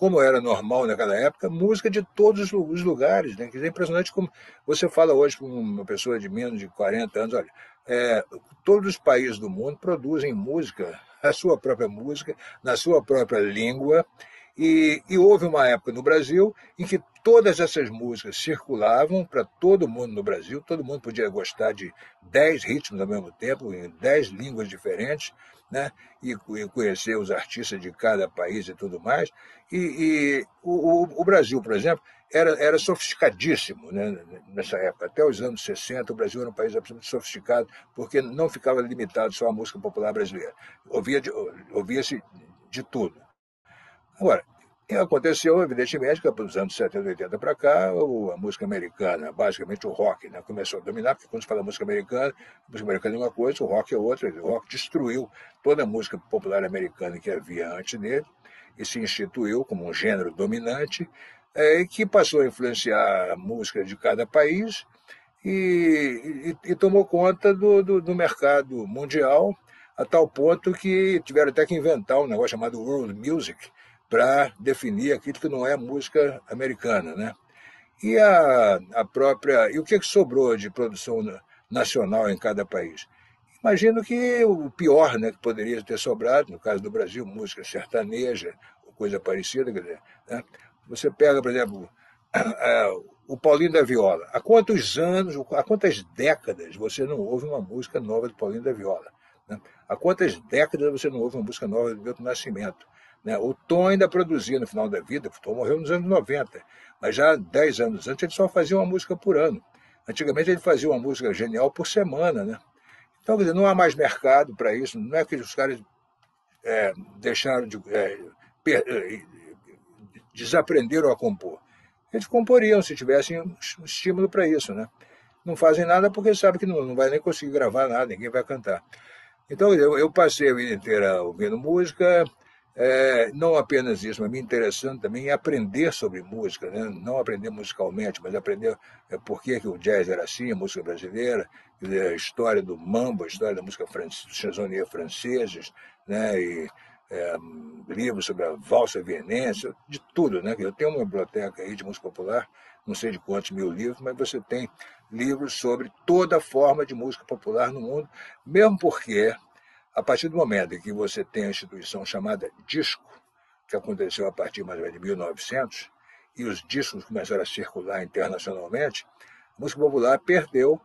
como era normal naquela época, música de todos os lugares. Né? É impressionante como você fala hoje para uma pessoa de menos de 40 anos, olha, é, todos os países do mundo produzem música, a sua própria música, na sua própria língua, e, e, houve uma época no Brasil em que todas essas músicas circulavam para todo mundo no Brasil, todo mundo podia gostar de dez ritmos ao mesmo tempo, em dez línguas diferentes, né? e, e conhecer os artistas de cada país e tudo mais. E, e o, o, o, Brasil, por exemplo, era, era sofisticadíssimo né? nessa época. Até os anos 60, o Brasil era um país absolutamente sofisticado, porque não ficava limitado só à música popular brasileira. Ouvia-se ouvia de tudo. Agora, aconteceu, evidentemente, que dos anos 70 e 80 para cá, a música americana, basicamente o rock, né, começou a dominar, porque quando se fala música americana, a música americana é uma coisa, o rock é outra. O rock destruiu toda a música popular americana que havia antes dele e se instituiu como um gênero dominante, é, que passou a influenciar a música de cada país e, e, e tomou conta do, do, do mercado mundial, a tal ponto que tiveram até que inventar um negócio chamado World Music, para definir aquilo que não é música americana, né? E a, a própria e o que, sobrou de produção nacional em cada país? Imagino que o pior, né, que poderia ter sobrado, no caso do Brasil, música sertaneja, coisa parecida, quer dizer, né? você pega, por exemplo, o Paulinho da Viola. Há quantos anos, há quantas décadas você não ouve uma música nova do Paulinho da Viola? Né? Há quantas décadas você não ouve uma música nova do Milton Nascimento? Né? O Tom ainda produzia no final da vida, o Tom morreu nos anos 90, mas já 10 anos antes ele só fazia uma música por ano. Antigamente ele fazia uma música genial por semana. Né? Então, quer dizer, não há mais mercado para isso, não é que os caras é, deixaram de. É, per, é, desaprenderam a compor. Eles comporiam se tivessem um estímulo para isso. Né? Não fazem nada porque sabem que não, não vai nem conseguir gravar nada, ninguém vai cantar. Então, eu, eu passei a vida inteira ouvindo música, é, não apenas isso, mas me interessando também em aprender sobre música, né? não aprender musicalmente, mas aprender é, por que, que o jazz era assim, a música brasileira, a história do mambo, a história da música franceses, né? e é, livros sobre a valsa vienense, de tudo. Né? Eu tenho uma biblioteca aí de música popular, não sei de quantos mil livros, mas você tem livros sobre toda forma de música popular no mundo, mesmo porque a partir do momento em que você tem a instituição chamada disco, que aconteceu a partir mais ou menos de 1900, e os discos começaram a circular internacionalmente, a música popular perdeu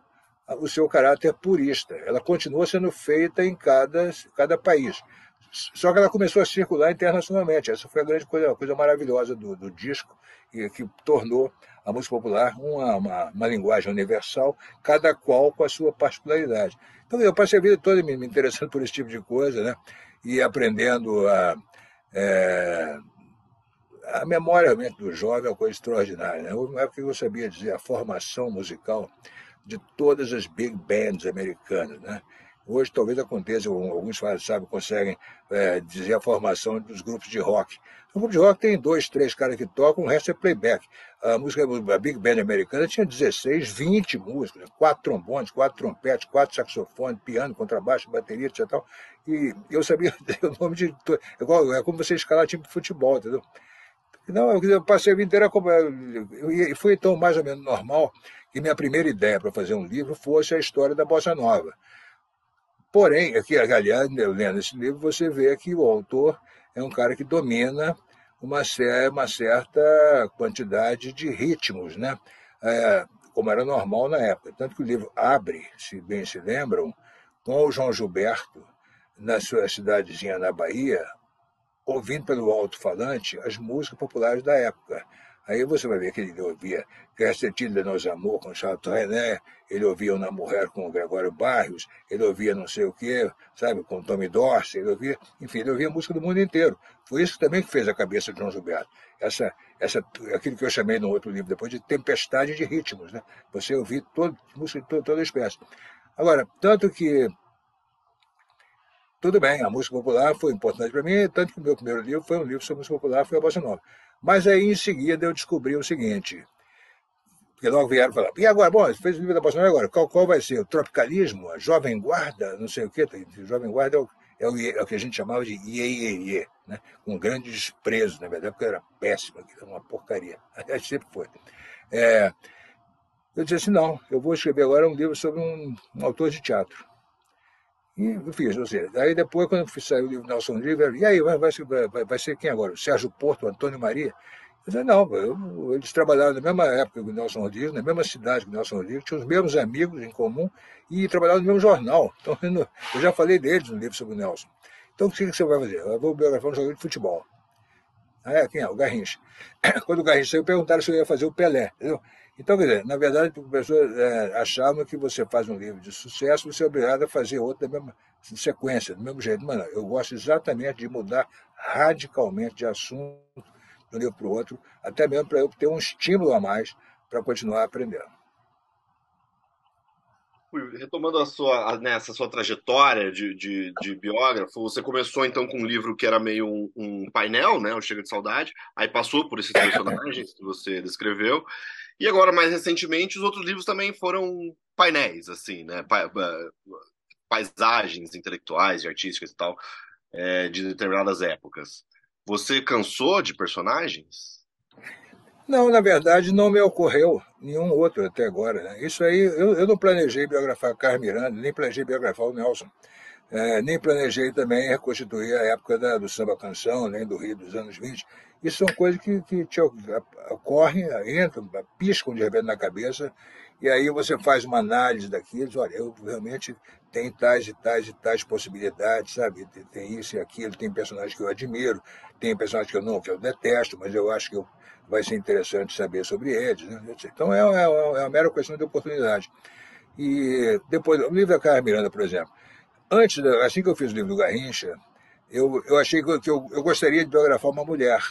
o seu caráter purista. Ela continua sendo feita em cada, cada país. Só que ela começou a circular internacionalmente. Essa foi a grande coisa, a coisa maravilhosa do, do disco, e que tornou a música popular uma, uma, uma, linguagem universal, cada qual com a sua particularidade. Então eu passei a vida toda me, me interessando por esse tipo de coisa, né? E aprendendo a. É, a memória do jovem é uma coisa extraordinária. Né? Uma época que eu sabia dizer a formação musical de todas as big bands americanas. Né? Hoje talvez aconteça, alguns sabem, conseguem é, dizer a formação dos grupos de rock. O grupo de rock tem dois, três caras que tocam, o resto é playback. A música, a Big Band americana tinha 16, 20 músicos, né? quatro trombones, quatro trompetes, quatro saxofones, piano, contrabaixo, bateria, etc. E eu sabia o nome de. Igual, é como você escalar time de futebol, entendeu? Não, eu passei a vida inteira. E foi então mais ou menos normal que minha primeira ideia para fazer um livro fosse a história da Bossa Nova. Porém, aqui, aliás, lendo esse livro, você vê que o autor é um cara que domina uma, uma certa quantidade de ritmos, né? É, como era normal na época. Tanto que o livro abre, se bem se lembram, com o João Gilberto, na sua cidadezinha na Bahia, ouvindo pelo alto-falante as músicas populares da época. Aí você vai ver que ele ouvia Castetilha de Nos Amor com Chato René, ele ouvia Una Mulher com o Gregório Barrios, ele ouvia não sei o quê, sabe, com Tommy Dorsey, ele ouvia, enfim, ele ouvia música do mundo inteiro. Foi isso também que fez a cabeça de João Gilberto. Essa, essa, aquilo que eu chamei no outro livro depois de tempestade de ritmos, né? Você ouvir todo, música de toda, toda espécie. Agora, tanto que tudo bem, a música popular foi importante para mim, tanto que o meu primeiro livro foi um livro sobre música popular, foi a Bossa Nova. Mas aí, em seguida, eu descobri o seguinte, porque logo vieram falar, e agora, bom, fez o livro da Bossa Nova agora, qual, qual vai ser? O tropicalismo, a jovem guarda, não sei o quê, jovem guarda é o, é o, é o que a gente chamava de iê, né? com grande desprezo, na verdade, porque era péssimo, era uma porcaria, aliás, sempre foi. É, eu disse assim, não, eu vou escrever agora um livro sobre um, um autor de teatro. E eu fiz, ou seja, aí depois, quando saiu o Nelson River, e aí, vai, vai, vai, ser quem agora? O Sérgio Porto, o Antônio Maria? Eu disse, não, eu, eles trabalharam na mesma época que o Nelson Rodrigues, na mesma cidade que o Nelson Rodrigues, tinham os mesmos amigos em comum e trabalhavam no mesmo jornal. Então, eu já falei deles no livro sobre o Nelson. Então, o que você vai fazer? Eu vou biografar um jogador de futebol. Ah, é, quem é? O Garrincha. Quando o Garrincha saiu, perguntaram se eu ia fazer o Pelé. Entendeu? Então, quer dizer, na verdade, as pessoas é, achavam que você faz um livro de sucesso, você é obrigado a fazer outro da mesma sequência, do mesmo jeito. Mas não, eu gosto exatamente de mudar radicalmente de assunto de um livro para o outro, até mesmo para eu ter um estímulo a mais para continuar aprendendo. Retomando a sua, né, sua trajetória de, de, de, biógrafo, você começou então com um livro que era meio um, um painel, né, o Chega de Saudade, aí passou por esses personagens que você descreveu, e agora, mais recentemente, os outros livros também foram painéis, assim, né? Pa paisagens intelectuais e artísticas e tal, é, de determinadas épocas. Você cansou de personagens? Não, na verdade, não me ocorreu nenhum outro até agora. Né? Isso aí, eu, eu não planejei biografar Carlos Miranda, nem planejei biografar o Nelson. É, nem planejei também reconstituir a época da, do samba canção, nem do Rio dos anos 20. Isso são coisas que, que te ocorrem, entram, piscam de repente na cabeça, e aí você faz uma análise daquilo, olha, eu realmente tenho tais e tais e tais possibilidades, sabe? Tem isso e aquilo, tem personagens que eu admiro, tem personagens que eu não, que eu detesto, mas eu acho que eu, vai ser interessante saber sobre eles. Né? Então é, é, é uma mera questão de oportunidade. E depois, o livro da Carla Miranda, por exemplo, antes, assim que eu fiz o livro do Garrincha, eu, eu achei que, eu, que eu, eu gostaria de biografar uma mulher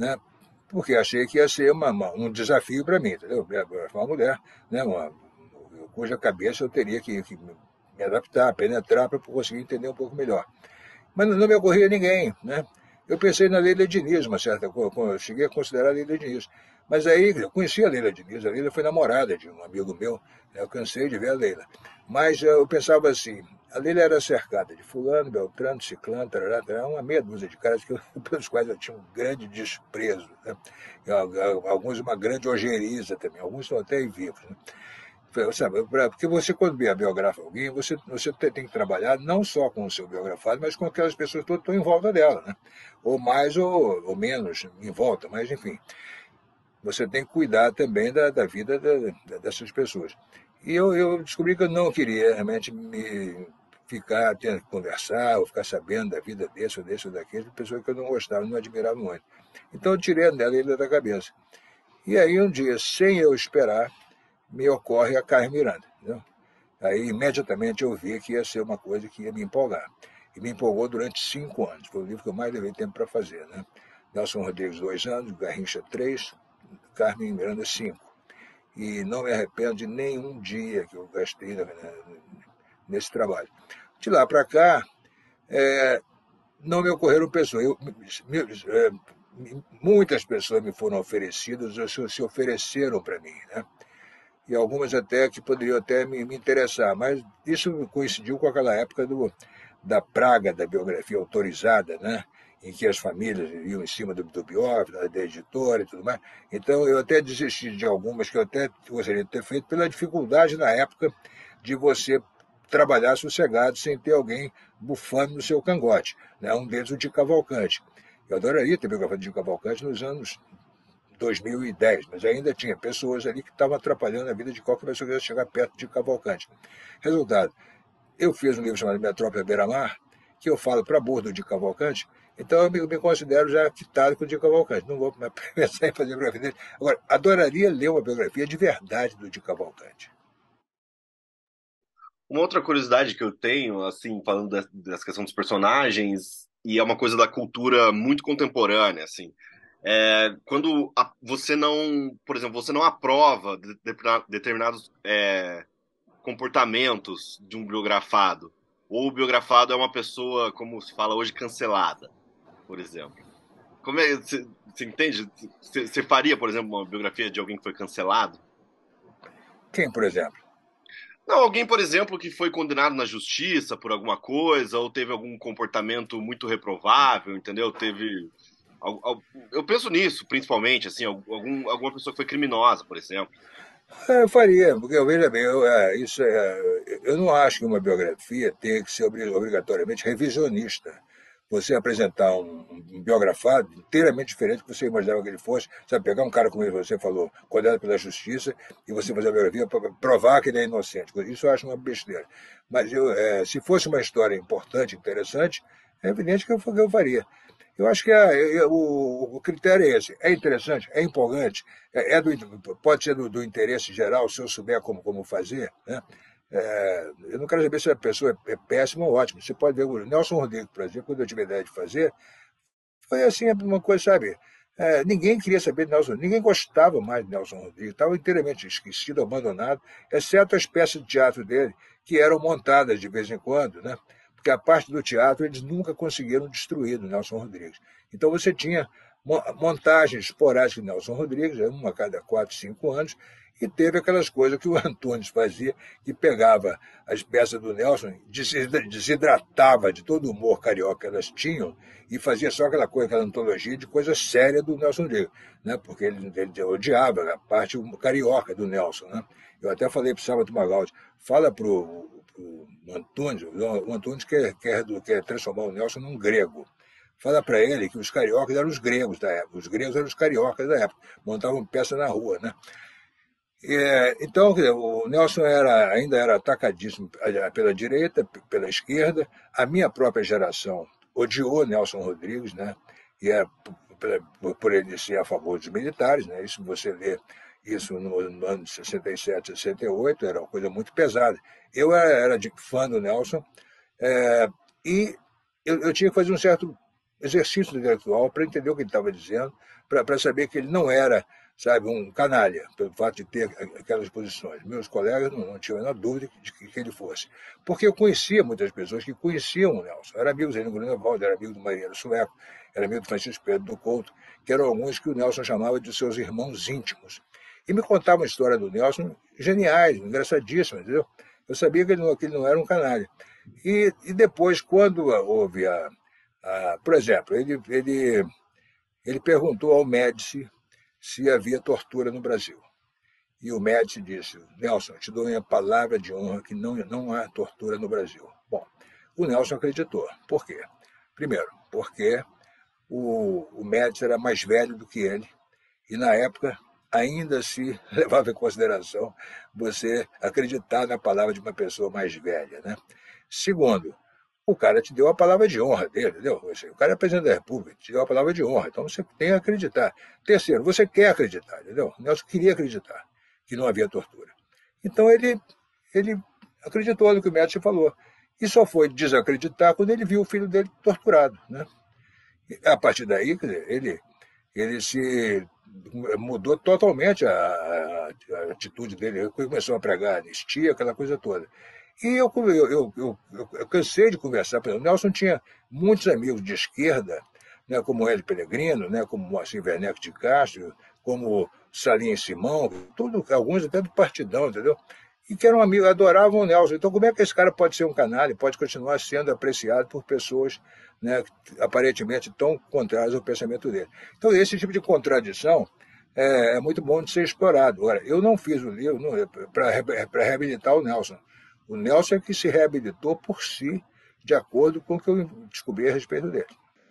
né? porque achei que ia ser uma, uma, um desafio para mim, entendeu? Uma mulher, né? Uma, cuja cabeça eu teria que, que me adaptar, penetrar para conseguir entender um pouco melhor. Mas não me ocorria ninguém, né? Eu pensei na Leila Diniz, uma certa eu cheguei a considerar a Leila Diniz. Mas aí eu conheci a Leila Diniz, a Leila foi namorada de um amigo meu, né? eu cansei de ver a Leila. Mas eu pensava assim, a Leila era cercada de fulano, beltrano, ciclano, tarará, tarará, uma meia dúzia de caras que, pelos quais eu tinha um grande desprezo. Né? Alguns uma grande ojeriza também, alguns estão até vivos. Né? Sabe, porque você, quando biografa alguém, você, você tem que trabalhar não só com o seu biografado, mas com aquelas pessoas que estão em volta dela, né? ou mais ou, ou menos em volta, mas enfim. Você tem que cuidar também da, da vida da, dessas pessoas. E eu, eu descobri que eu não queria realmente me ficar, tendo conversar, ou ficar sabendo da vida desse ou desse ou daquele, de pessoa que eu não gostava, não admirava muito. Então eu tirei dela ele da cabeça. E aí um dia, sem eu esperar, me ocorre a Carmen Miranda. Entendeu? Aí imediatamente eu vi que ia ser uma coisa que ia me empolgar. E me empolgou durante cinco anos. Foi o livro que eu mais levei tempo para fazer. Né? Nelson Rodrigues, dois anos, Garrincha, três, Carmen Miranda, cinco. E não me arrependo de nenhum dia que eu gastei nesse trabalho. De lá para cá, é, não me ocorreram pessoas. Eu, me, é, muitas pessoas me foram oferecidas, ou se ofereceram para mim, né? E algumas até que poderiam até me, me, interessar, mas isso coincidiu com aquela época do, da praga da biografia autorizada, né? em que as famílias iam em cima do, do biógrafo, da, editora e tudo mais. Então eu até desisti de algumas que eu até gostaria de ter feito pela dificuldade na época de você trabalhar sossegado sem ter alguém bufando no seu cangote. Né? Um deles o de Cavalcante. Eu adoraria ter biografado de Cavalcante nos anos 2010, mas ainda tinha pessoas ali que estavam atrapalhando a vida de qualquer pessoa que quisesse chegar perto de Cavalcante. Resultado, eu fiz um livro chamado Metrópole Beira-Mar, que eu falo para bordo de Cavalcante, então eu me, considero já fitado com o Di Cavalcante. Não vou pensar em fazer biografia dele. Agora, adoraria ler uma biografia de verdade do Di Cavalcante. Uma outra curiosidade que eu tenho, assim, falando dessa questão dos personagens, e é uma coisa da cultura muito contemporânea, assim, é, quando a, você não, por exemplo, você não aprova de, de, determinados é, comportamentos de um biografado, ou o biografado é uma pessoa, como se fala hoje, cancelada por exemplo. Como é, você entende? Você faria, por exemplo, uma biografia de alguém que foi cancelado? Quem, por exemplo? Não, alguém, por exemplo, que foi condenado na justiça por alguma coisa, ou teve algum comportamento muito reprovável, entendeu? Teve. Eu penso nisso, principalmente, assim, algum, alguma pessoa que foi criminosa, por exemplo. É, eu faria, porque eu veja bem, eu, é, isso é, eu não acho que uma biografia tenha que ser obrigatoriamente revisionista você apresentar um, um, biografado inteiramente diferente do que você imaginava que ele fosse. Sabe, pegar um cara como você falou, condenado pela justiça, e você fazer a biografia para provar que ele é inocente. Isso eu acho uma besteira. Mas eu, é, se fosse uma história importante, interessante, é evidente que eu, que eu faria. Eu acho que é, o, o, critério é esse. É interessante, é empolgante, é, é do, pode ser do, do, interesse geral, se eu souber como, como fazer. Né? É, eu não quero saber se a pessoa é péssima ou ótima. Você pode ver o Nelson Rodrigues, por exemplo, quando eu tive a ideia de fazer, foi assim uma coisa, sabe? É, ninguém queria saber de Nelson ninguém gostava mais de Nelson Rodrigues, estava inteiramente esquecido, abandonado, exceto as peças de teatro dele, que eram montadas de vez em quando, né? Porque a parte do teatro eles nunca conseguiram destruir do Nelson Rodrigues. Então você tinha montagens esporádicas de Nelson Rodrigues, uma a cada quatro, cinco anos, e teve aquelas coisas que o Antunes fazia, que pegava as peças do Nelson, desidratava de todo o humor carioca que elas tinham e fazia só aquela coisa, aquela antologia de coisa séria do Nelson Rodrigues, né? porque ele, ele odiava a parte carioca do Nelson. Né? Eu até falei para o Sábado Magaldi, fala para o Antunes, o Antunes quer, quer, quer transformar o Nelson num grego. Fala para ele que os cariocas eram os gregos da época, os gregos eram os cariocas da época, montavam peça na rua, né? É, então, o Nelson era, ainda era atacadíssimo pela direita, pela esquerda. A minha própria geração odiou Nelson Rodrigues, né? E é por, por ele ser a favor dos militares, né? Isso você lê isso no, no ano de 67, 68, era uma coisa muito pesada. Eu era, era de fã do Nelson é, e eu, eu, tinha que fazer um certo exercício intelectual para entender o que ele estava dizendo, para saber que ele não era sabe, um canalha, pelo fato de ter aquelas posições. Meus colegas não, não tinham a menor dúvida de que, que, ele fosse. Porque eu conhecia muitas pessoas que conheciam o Nelson. Era amigo do Zé Grunewald, era amigo do Marinheiro Sueco, era amigo do Francisco Pedro do Couto, que eram alguns que o Nelson chamava de seus irmãos íntimos. E me contavam a história do Nelson geniais, engraçadíssimas, entendeu? Eu sabia que ele não, que ele não era um canalha. E, e depois, quando houve a, a. Por exemplo, ele, ele, ele perguntou ao Médici se havia tortura no Brasil. E o Médici disse: Nelson, te dou minha palavra de honra que não, não há tortura no Brasil. Bom, o Nelson acreditou. Por quê? Primeiro, porque o, o Médici era mais velho do que ele, e na época ainda se levava em consideração você acreditar na palavra de uma pessoa mais velha. Né? Segundo, o cara te deu a palavra de honra dele, entendeu? O cara é presidente da República, te deu a palavra de honra, então você tem que acreditar. Terceiro, você quer acreditar, entendeu? O Nelson queria acreditar que não havia tortura. Então ele, ele acreditou no que o Médici falou. E só foi desacreditar quando ele viu o filho dele torturado. Né? A partir daí, ele, ele se mudou totalmente a, a, a atitude dele. Ele começou a pregar anistia, aquela coisa toda. E eu, eu, eu, eu, cansei de conversar. O Nelson tinha muitos amigos de esquerda, né, como Hélio Pellegrino, né, como Moacir Werneck de Castro, como Salim Simão, tudo, alguns até do partidão, entendeu? E que eram amigos, adoravam o Nelson. Então, como é que esse cara pode ser um canalha, pode continuar sendo apreciado por pessoas né, aparentemente tão contrárias ao pensamento dele? Então, esse tipo de contradição é, é muito bom de ser explorado. Agora, eu não fiz o livro para reabilitar o Nelson. O Nelson é que se reabilitou por si, de acordo com o que eu descobri a respeito dele.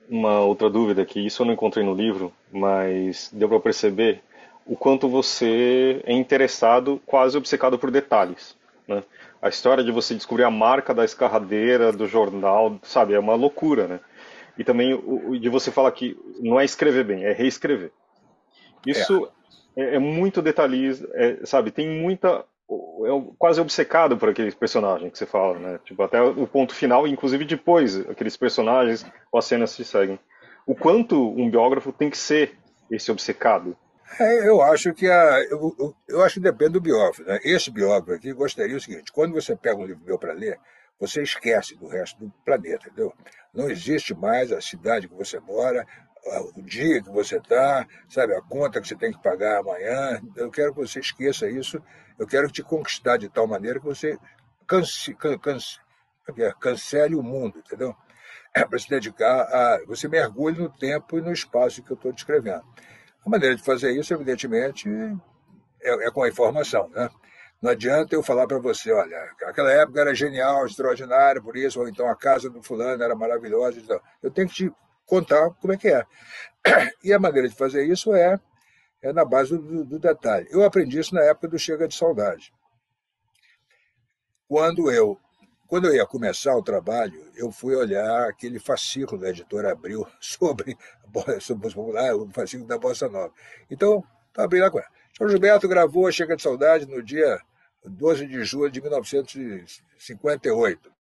uma outra dúvida que isso eu não encontrei no livro, mas deu para perceber o quanto você é interessado, quase obcecado por detalhes. Né? A história de você descobrir a marca da escarradeira do jornal, sabe, é uma loucura, né? E também o, de você falar que não é escrever bem, é reescrever. Isso é, é, é muito detalhista, é, sabe? Tem muita é quase obcecado por aqueles personagens que você fala, né? Tipo, até o ponto final, inclusive depois, aqueles personagens ou as cenas se seguem. O quanto um biógrafo tem que ser esse obcecado? É, eu acho que a, eu, eu, eu, acho que depende do biógrafo. Né? Esse biógrafo aqui gostaria o seguinte: quando você pega um livro meu para ler, você esquece do resto do planeta, entendeu? Não existe mais a cidade que você mora, o dia que você está, sabe, a conta que você tem que pagar amanhã. Eu quero que você esqueça isso. Eu quero te conquistar de tal maneira que você cance, cance, é, cancele o mundo, entendeu? É para se dedicar a. Você mergulhe no tempo e no espaço que eu estou descrevendo. A maneira de fazer isso, evidentemente, é, é com a informação, né? Não adianta eu falar para você, olha, aquela época era genial, extraordinária, por isso, ou então a casa do fulano era maravilhosa. Então, eu tenho que te contar como é que é. E a maneira de fazer isso é, é na base do, do detalhe. Eu aprendi isso na época do Chega de Saudade. Quando eu, quando eu ia começar o trabalho, eu fui olhar aquele fascículo da editora Abril sobre, sobre o fascículo da Bossa Nova. Então, abrindo lá com ela. São Gilberto gravou Chega de Saudade no dia 12 de julho de 1958.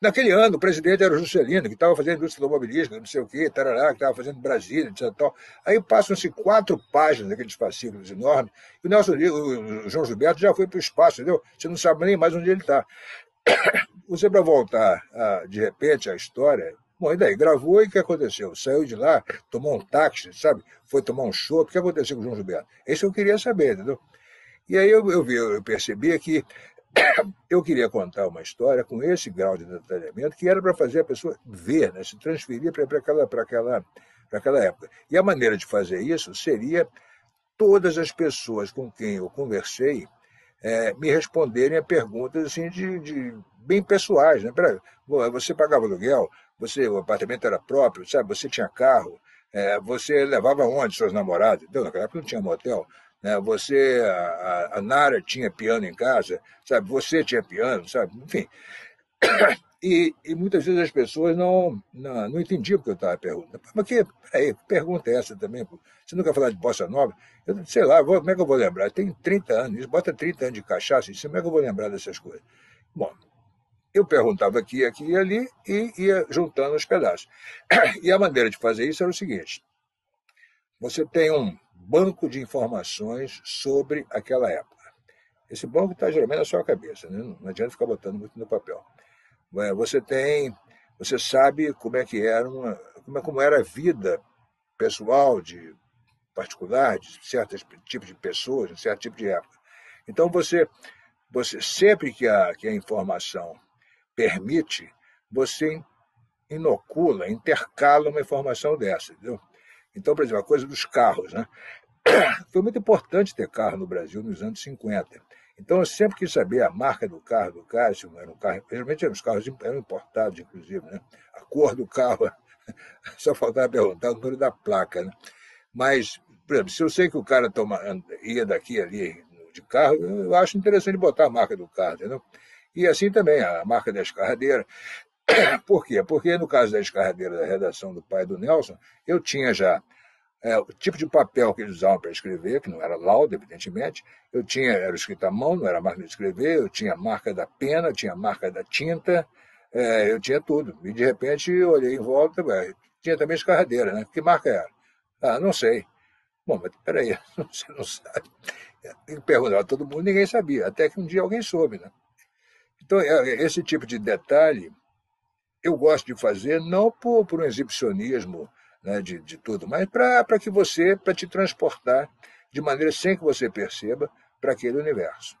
Naquele ano, o presidente era o Juscelino, que estava fazendo indústria automobilística, não sei o quê, tarará, que estava fazendo Brasília, etc. Tal. Aí passam-se quatro páginas daqueles fascículos enormes, e o, Nelson, o João Gilberto já foi para o espaço, entendeu? Você não sabe nem mais onde ele está. Você, para voltar, a, de repente, à história, Bom, e daí? Gravou e o que aconteceu? Saiu de lá, tomou um táxi, sabe? Foi tomar um show. O que aconteceu com o João Gilberto? Isso eu queria saber, entendeu? E aí eu, eu, vi, eu percebi que eu queria contar uma história com esse grau de detalhamento que era para fazer a pessoa ver, né, se transferir para aquela, aquela, aquela época. E a maneira de fazer isso seria todas as pessoas com quem eu conversei é, me responderem a perguntas assim, de, de bem pessoais. Né? Peraí, você pagava aluguel? Você, o apartamento era próprio? Sabe? Você tinha carro? É, você levava onde seus namorados? Então, naquela época não tinha motel. Né? Você, a, a Nara tinha piano em casa, sabe? Você tinha piano, sabe? Enfim. E, e muitas vezes as pessoas não, não, não entendiam o que eu estava perguntando. Mas que, peraí, pergunta é essa também? Você nunca falou de bossa nova? Eu sei lá, vou, como é que eu vou lembrar? Tem 30 anos, bota 30 anos de cachaça, como é que eu vou lembrar dessas coisas? Bom, eu perguntava aqui, aqui e ali e ia juntando os pedaços. E a maneira de fazer isso era o seguinte: você tem um banco de informações sobre aquela época. Esse banco está geralmente na sua cabeça, né? não adianta ficar botando muito no papel. Você tem, você sabe como é que era uma, como, é, como era a vida pessoal de particular de certos tipos de pessoas, de certo tipo de época. Então você, você sempre que a, que a informação permite, você inocula, intercala uma informação dessa, entendeu? Então, por exemplo, a coisa dos carros, né? Foi muito importante ter carro no Brasil nos anos 50. Então, eu sempre quis saber a marca do carro, do Cássio, era um carro, geralmente eram os carros eram importados, inclusive, né? A cor do carro, só faltava perguntar o número da placa, né? Mas, por exemplo, se eu sei que o cara toma, ia daqui ali de carro, eu acho interessante botar a marca do carro? E assim também a marca da escarradeira. Por quê? Porque no caso da escarradeira da redação do pai do Nelson, eu tinha já é, o tipo de papel que eles usavam para escrever, que não era lauda, evidentemente. Eu tinha, era escrito à mão, não era máquina de escrever, eu tinha a marca da pena, eu tinha a marca da tinta, é, eu tinha tudo. E de repente eu olhei em volta, ué, tinha também escarradeira, né? Que marca era? Ah, não sei. Bom, mas peraí, você não sabe. Perguntava a todo mundo, ninguém sabia, até que um dia alguém soube, né? Então, é, esse tipo de detalhe eu gosto de fazer não por, por um exibicionismo né, de, de tudo, mas para que você, para te transportar de maneira sem que você perceba para aquele universo.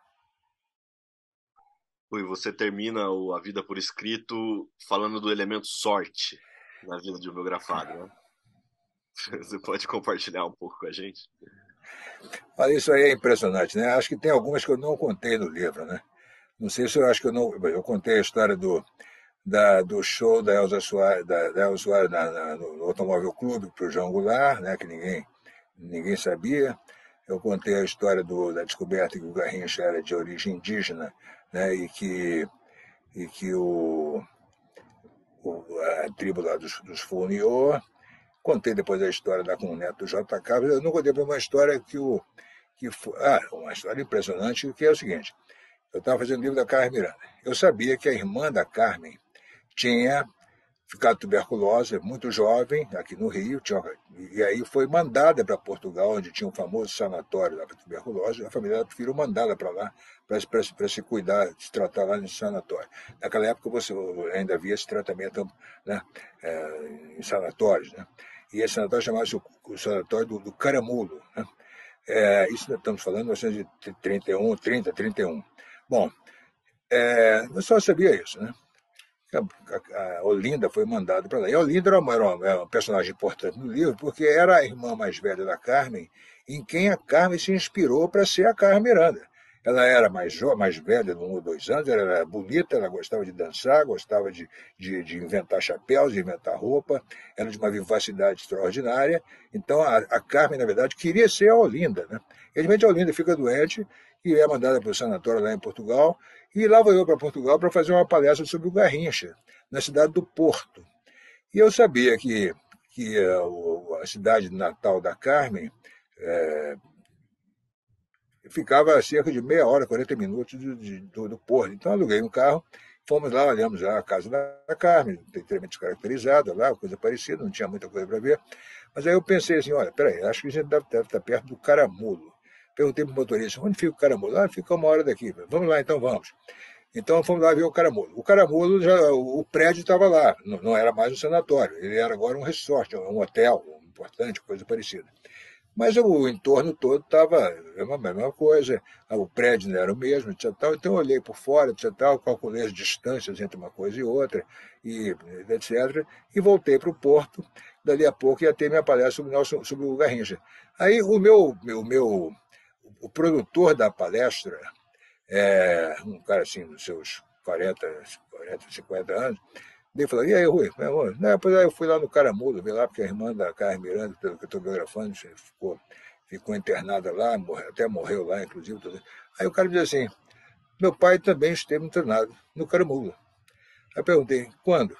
E você termina a vida por escrito falando do elemento sorte na vida de um biografado, né? Você pode compartilhar um pouco com a gente? Olha, isso aí é impressionante, né? Acho que tem algumas que eu não contei no livro, né? Não sei se eu acho que eu não. Eu contei a história do, da, do show da Elza Soares, da, da Elza Soares na, na, no Automóvel Clube para o João Goulart, né, que ninguém, ninguém sabia. Eu contei a história do, da descoberta que o Garrincha era de origem indígena né, e que, e que o, o a tribo lá dos, dos Funiô. Contei depois a história da com o neto do JK. Eu não contei uma história que o. Que foi, ah, uma história impressionante, que é o seguinte. Eu estava fazendo o livro da Carmen Miranda. Eu sabia que a irmã da Carmen tinha ficado tuberculosa, muito jovem, aqui no Rio, tinha, e aí foi mandada para Portugal, onde tinha um famoso sanatório para tuberculose, a família da filho mandada para lá, para se cuidar, se tratar lá nesse sanatório. Naquela época você ainda havia esse tratamento né, é, em sanatórios, né? e esse sanatório chamava-se o, o, sanatório do, do Caramulo. Né? É, isso estamos falando de 1931, 30, 31. Bom, é, eu só sabia isso, né? A, Olinda foi mandada para lá. E a Olinda era uma, era uma, personagem importante no livro, porque era a irmã mais velha da Carmen, em quem a Carmen se inspirou para ser a Carmen Miranda. Ela era mais mais velha, um ou dois anos, ela era bonita, ela gostava de dançar, gostava de, de, de, inventar chapéus, de inventar roupa, era de uma vivacidade extraordinária. Então a, a Carmen, na verdade, queria ser a Olinda. Né? E, de repente a Olinda fica doente e é mandada para o sanatório lá em Portugal, e lá vou eu para Portugal para fazer uma palestra sobre o Garrincha, na cidade do Porto. E eu sabia que, que a, a cidade natal da Carmen é, ficava a cerca de meia hora, 40 minutos de, de, do, do, Porto. Então aluguei um carro, fomos lá, olhamos lá a casa da Carmen, inteiramente descaracterizada lá, coisa parecida, não tinha muita coisa para ver. Mas aí eu pensei assim, olha, peraí, acho que a gente deve, deve estar perto do Caramulo. Perguntei para o motorista, onde fica o caramulo? Ah, fica uma hora daqui. Vamos lá, então vamos. Então fomos lá ver o caramulo. O caramulo, já, o prédio estava lá, não, não, era mais um sanatório, ele era agora um resort, um hotel importante, coisa parecida. Mas o entorno todo estava a mesma coisa, o prédio não era o mesmo, etc. Então eu olhei por fora, etc. Tal, calculei as distâncias entre uma coisa e outra, e, etc. E voltei para o porto. Dali a pouco ia ter minha palestra sobre, Nelson, sobre o Garrincha. Aí o meu, meu, meu o produtor da palestra, é, um cara assim dos seus 40, 40 50 anos, ele falou, e aí, Rui? Não, depois aí eu fui lá no Caramulo, vi lá, porque a irmã da Carmen Miranda, pelo que eu estou biografando, ficou, ficou internada lá, morreu, até morreu lá, inclusive. Tudo. Aí o cara me disse assim, meu pai também esteve internado no Caramulo. Aí eu perguntei, quando?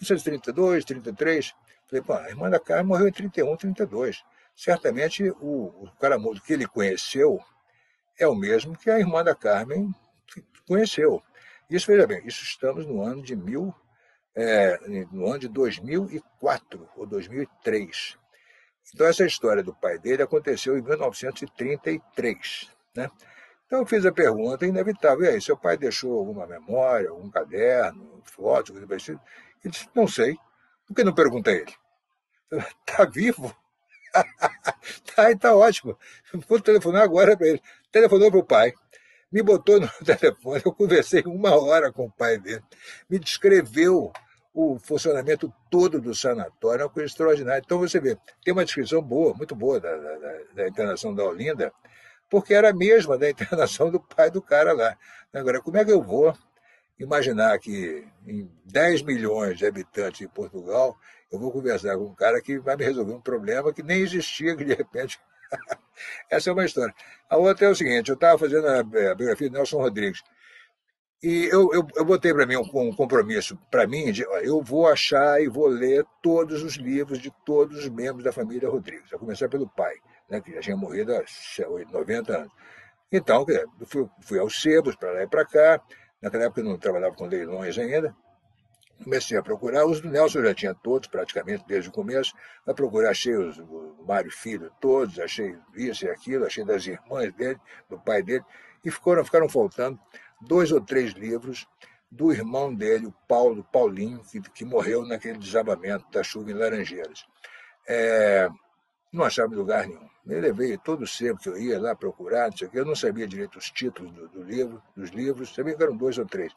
1932, 33. Falei, pô, a irmã da Carmen morreu em 31, 32 certamente o, o caramulo que ele conheceu é o mesmo que a irmã da Carmen conheceu. Isso, veja bem, isso estamos no ano de mil, é, no ano de 2004 ou 2003. Então essa história do pai dele aconteceu em 1933, né? Então eu fiz a pergunta inevitável, e aí, seu pai deixou alguma memória, algum caderno, foto, coisa parecida? Ele disse, não sei. Por que não pergunta a ele? Está vivo? Tá ótimo. Vou telefonar agora para ele. Telefonou para o pai. Me botou no telefone, eu conversei uma hora com o pai dele. Me descreveu o funcionamento todo do sanatório, é uma coisa extraordinária. Então você vê, tem uma descrição boa, muito boa da, da, da internação da Olinda, porque era a mesma da internação do pai do cara lá. Agora, como é que eu vou imaginar que em 10 milhões de habitantes em Portugal eu vou conversar com um cara que vai me resolver um problema que nem existia, que de repente. Essa é uma história. A outra é o seguinte: eu estava fazendo a, biografia de Nelson Rodrigues. E eu, eu, eu botei para mim um, um compromisso, para mim, de, eu vou achar e vou ler todos os livros de todos os membros da família Rodrigues, a começar pelo pai, né, que já tinha morrido há 90 anos. Então, fui, fui aos sebos para lá e para cá. Naquela época eu não trabalhava com leilões ainda. Comecei a procurar, os do Nelson eu já tinha todos, praticamente, desde o começo. A procurar, achei os, o Mário Filho todos, achei isso e aquilo, achei das irmãs dele, do pai dele, e ficaram, ficaram faltando dois ou três livros do irmão dele, o Paulo, Paulinho, que, que morreu naquele desabamento da chuva em Laranjeiras. É, não achava lugar nenhum. Eu levei todo o sempre que eu ia lá procurar, não sei o quê. eu não sabia direito os títulos do, do livro, dos livros, sabia que eram dois ou três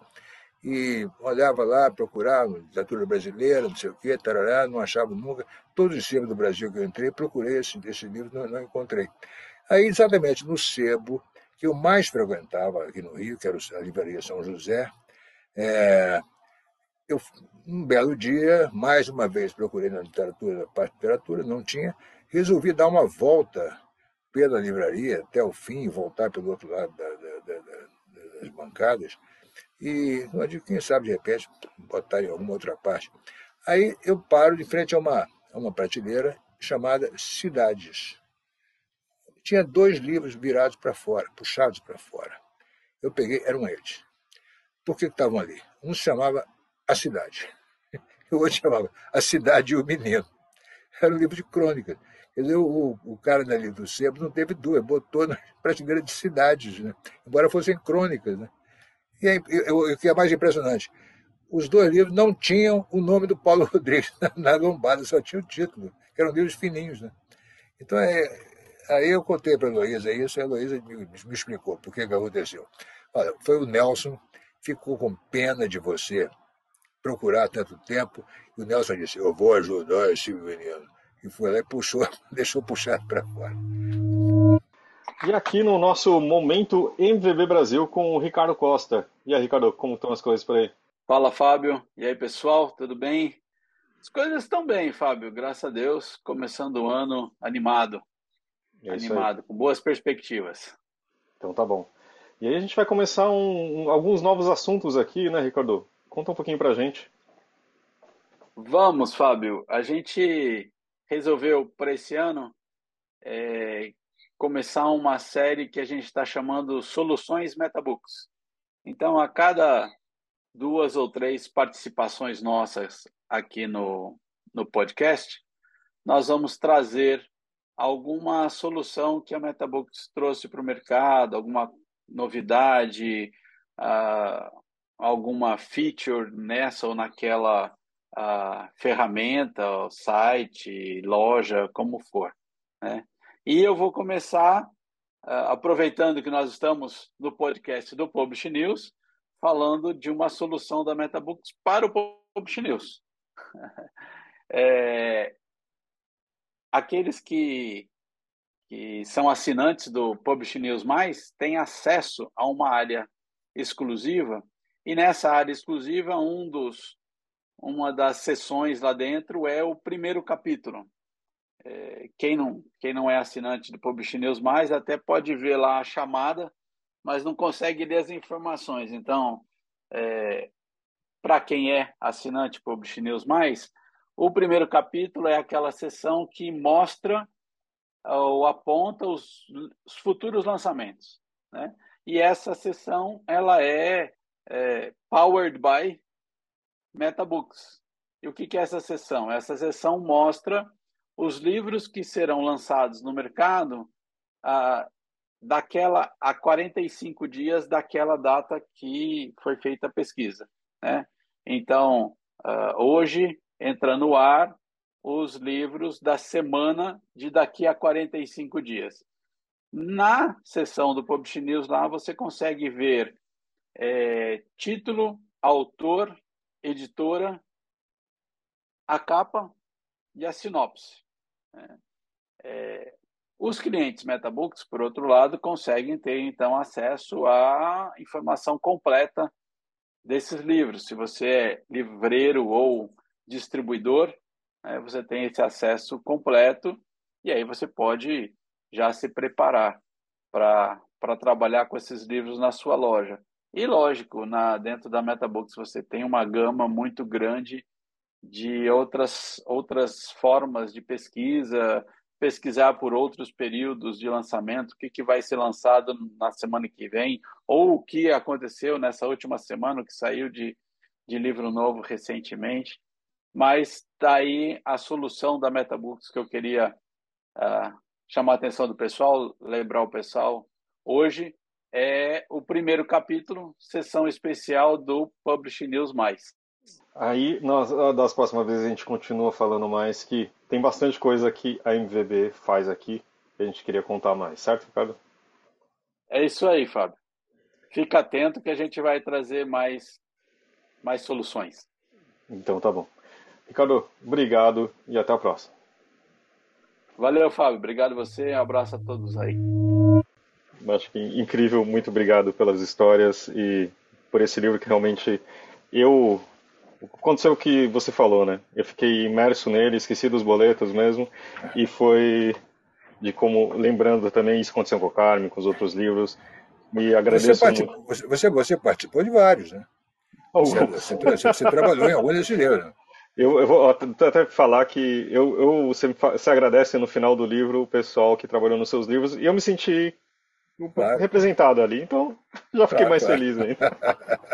e olhava lá, procurava literatura brasileira, não sei o quê, tarará, não achava nunca. Todos os sebos do Brasil que eu entrei, procurei esse, esse livro, não, não encontrei. Aí, exatamente no sebo que eu mais frequentava aqui no Rio, que era a Livraria São José, é, eu, um belo dia, mais uma vez procurei na literatura, na parte de literatura, não tinha, resolvi dar uma volta pela livraria até o fim, voltar pelo outro lado da, da, da, das bancadas, e não digo, quem sabe, de repente, botar em alguma outra parte. Aí eu paro de frente a uma, a uma prateleira chamada Cidades. Tinha dois livros virados para fora, puxados para fora. Eu peguei, eram eles. Por que estavam ali? Um se chamava A Cidade, o outro chamava A Cidade e o Menino. Era um livro de crônicas. Quer dizer, o, o cara dali do sebo não teve duas, botou na prateleira de cidades, né? embora fossem crônicas. Né? E aí, o que é mais impressionante, os dois livros não tinham o nome do Paulo Rodrigues na, na lombada, só tinha o título, eram livros fininhos. Né? Então, é, aí eu contei para a Heloísa isso, e a Heloísa me, me explicou por que, que aconteceu. Olha, foi o Nelson, ficou com pena de você procurar tanto tempo, e o Nelson disse, eu vou ajudar esse menino e foi lá e puxou, deixou puxado para fora. E aqui no nosso momento MVB Brasil com o Ricardo Costa. E aí, Ricardo, como estão as coisas por aí? Fala, Fábio. E aí, pessoal, tudo bem? As coisas estão bem, Fábio, graças a Deus. Começando o ano animado. É animado, com boas perspectivas. Então tá bom. E aí a gente vai começar um, um, alguns novos assuntos aqui, né, Ricardo? Conta um pouquinho pra gente. Vamos, Fábio. A gente resolveu para esse ano é, começar uma série que a gente está chamando Soluções Metabooks. Então, a cada duas ou três participações nossas aqui no, no podcast, nós vamos trazer alguma solução que a Metabooks trouxe para o mercado, alguma novidade, uh, alguma feature nessa ou naquela a ferramenta, site, loja, como for. Né? E eu vou começar, uh, aproveitando que nós estamos no podcast do Publish News, falando de uma solução da MetaBooks para o Publish News. é, aqueles que, que são assinantes do Publish News Mais têm acesso a uma área exclusiva, e nessa área exclusiva, um dos uma das sessões lá dentro é o primeiro capítulo. É, quem, não, quem não é assinante do Publish News Mais até pode ver lá a chamada, mas não consegue ler as informações. Então, é, para quem é assinante do Publish News Mais, o primeiro capítulo é aquela sessão que mostra ou aponta os, os futuros lançamentos. Né? E essa sessão ela é, é powered by Metabooks. E o que é essa sessão? Essa sessão mostra os livros que serão lançados no mercado ah, daquela a 45 dias daquela data que foi feita a pesquisa. Né? Então, ah, hoje entra no ar os livros da semana de daqui a 45 dias. Na seção do Publish News lá você consegue ver é, título, autor, editora, a capa e a sinopse. Né? É, os clientes MetaBooks, por outro lado, conseguem ter então acesso à informação completa desses livros. Se você é livreiro ou distribuidor, né, você tem esse acesso completo e aí você pode já se preparar para trabalhar com esses livros na sua loja. E lógico, na, dentro da MetaBooks você tem uma gama muito grande de outras, outras formas de pesquisa, pesquisar por outros períodos de lançamento, o que, que vai ser lançado na semana que vem, ou o que aconteceu nessa última semana, que saiu de, de livro novo recentemente. Mas daí tá a solução da MetaBooks que eu queria uh, chamar a atenção do pessoal, lembrar o pessoal hoje, é o primeiro capítulo, sessão especial do Publish News Mais. Aí, nós, das próximas vezes, a gente continua falando mais que tem bastante coisa que a MVB faz aqui que a gente queria contar mais, certo, Ricardo? É isso aí, Fábio. Fica atento que a gente vai trazer mais, mais soluções. Então tá bom. Ricardo, obrigado e até a próxima. Valeu, Fábio. Obrigado você. Um abraço a todos aí. Acho que incrível, muito obrigado pelas histórias e por esse livro que realmente eu aconteceu o que você falou, né? Eu fiquei imerso nele, esqueci dos boletos mesmo, e foi de como, lembrando também, isso aconteceu com o Carmen, com os outros livros, e agradeço você participou, muito. Você, você participou de vários, né? Você, você, você, trabalhou em alguns desses livros, né? Eu, eu, vou até falar que eu, eu você, você agradece no final do livro o pessoal que trabalhou nos seus livros e eu me senti claro. representado ali, então já fiquei claro, mais claro. feliz ainda.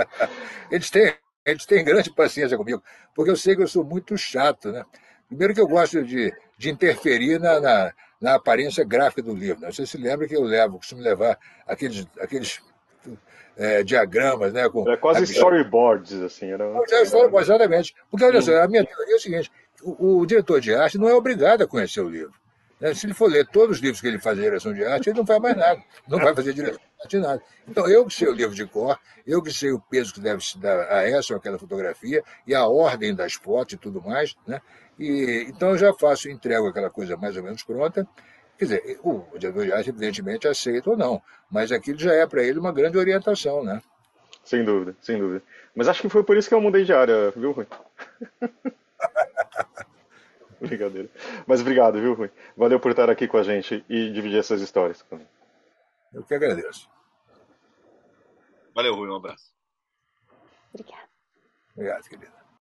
eles, têm, eles têm grande paciência comigo, porque eu sei que eu sou muito chato, né? Primeiro que eu gosto de, de interferir na, na, na aparência gráfica do livro. Né? Você se lembra que eu levo, costumo levar aqueles, aqueles é, diagramas, né? Com, é quase storyboards, assim. Era... É, exatamente. Porque, olha só, a minha teoria é o seguinte, o, o, diretor de arte não é obrigado a conhecer o livro. Né? Se ele for ler todos os livros que ele faz direção de arte, ele não faz mais nada. Não vai fazer direção de arte nada. Então, eu que sei o livro de cor, eu que sei o peso que deve se dar a essa ou aquela fotografia, e a ordem das fotos e tudo mais, né? E, então eu já faço, entrego aquela coisa mais ou menos pronta. Quer dizer, o diretor de arte, evidentemente, aceita ou não, mas aquilo já é para ele uma grande orientação, né? Sem dúvida, sem dúvida. Mas acho que foi por isso que eu mudei de área, viu, Rui? Brincadeira. Mas obrigado, viu, Rui? Valeu por estar aqui com a gente e dividir essas histórias comigo. Eu que agradeço. Valeu, Rui. Um abraço. Obrigada. Obrigado, querida.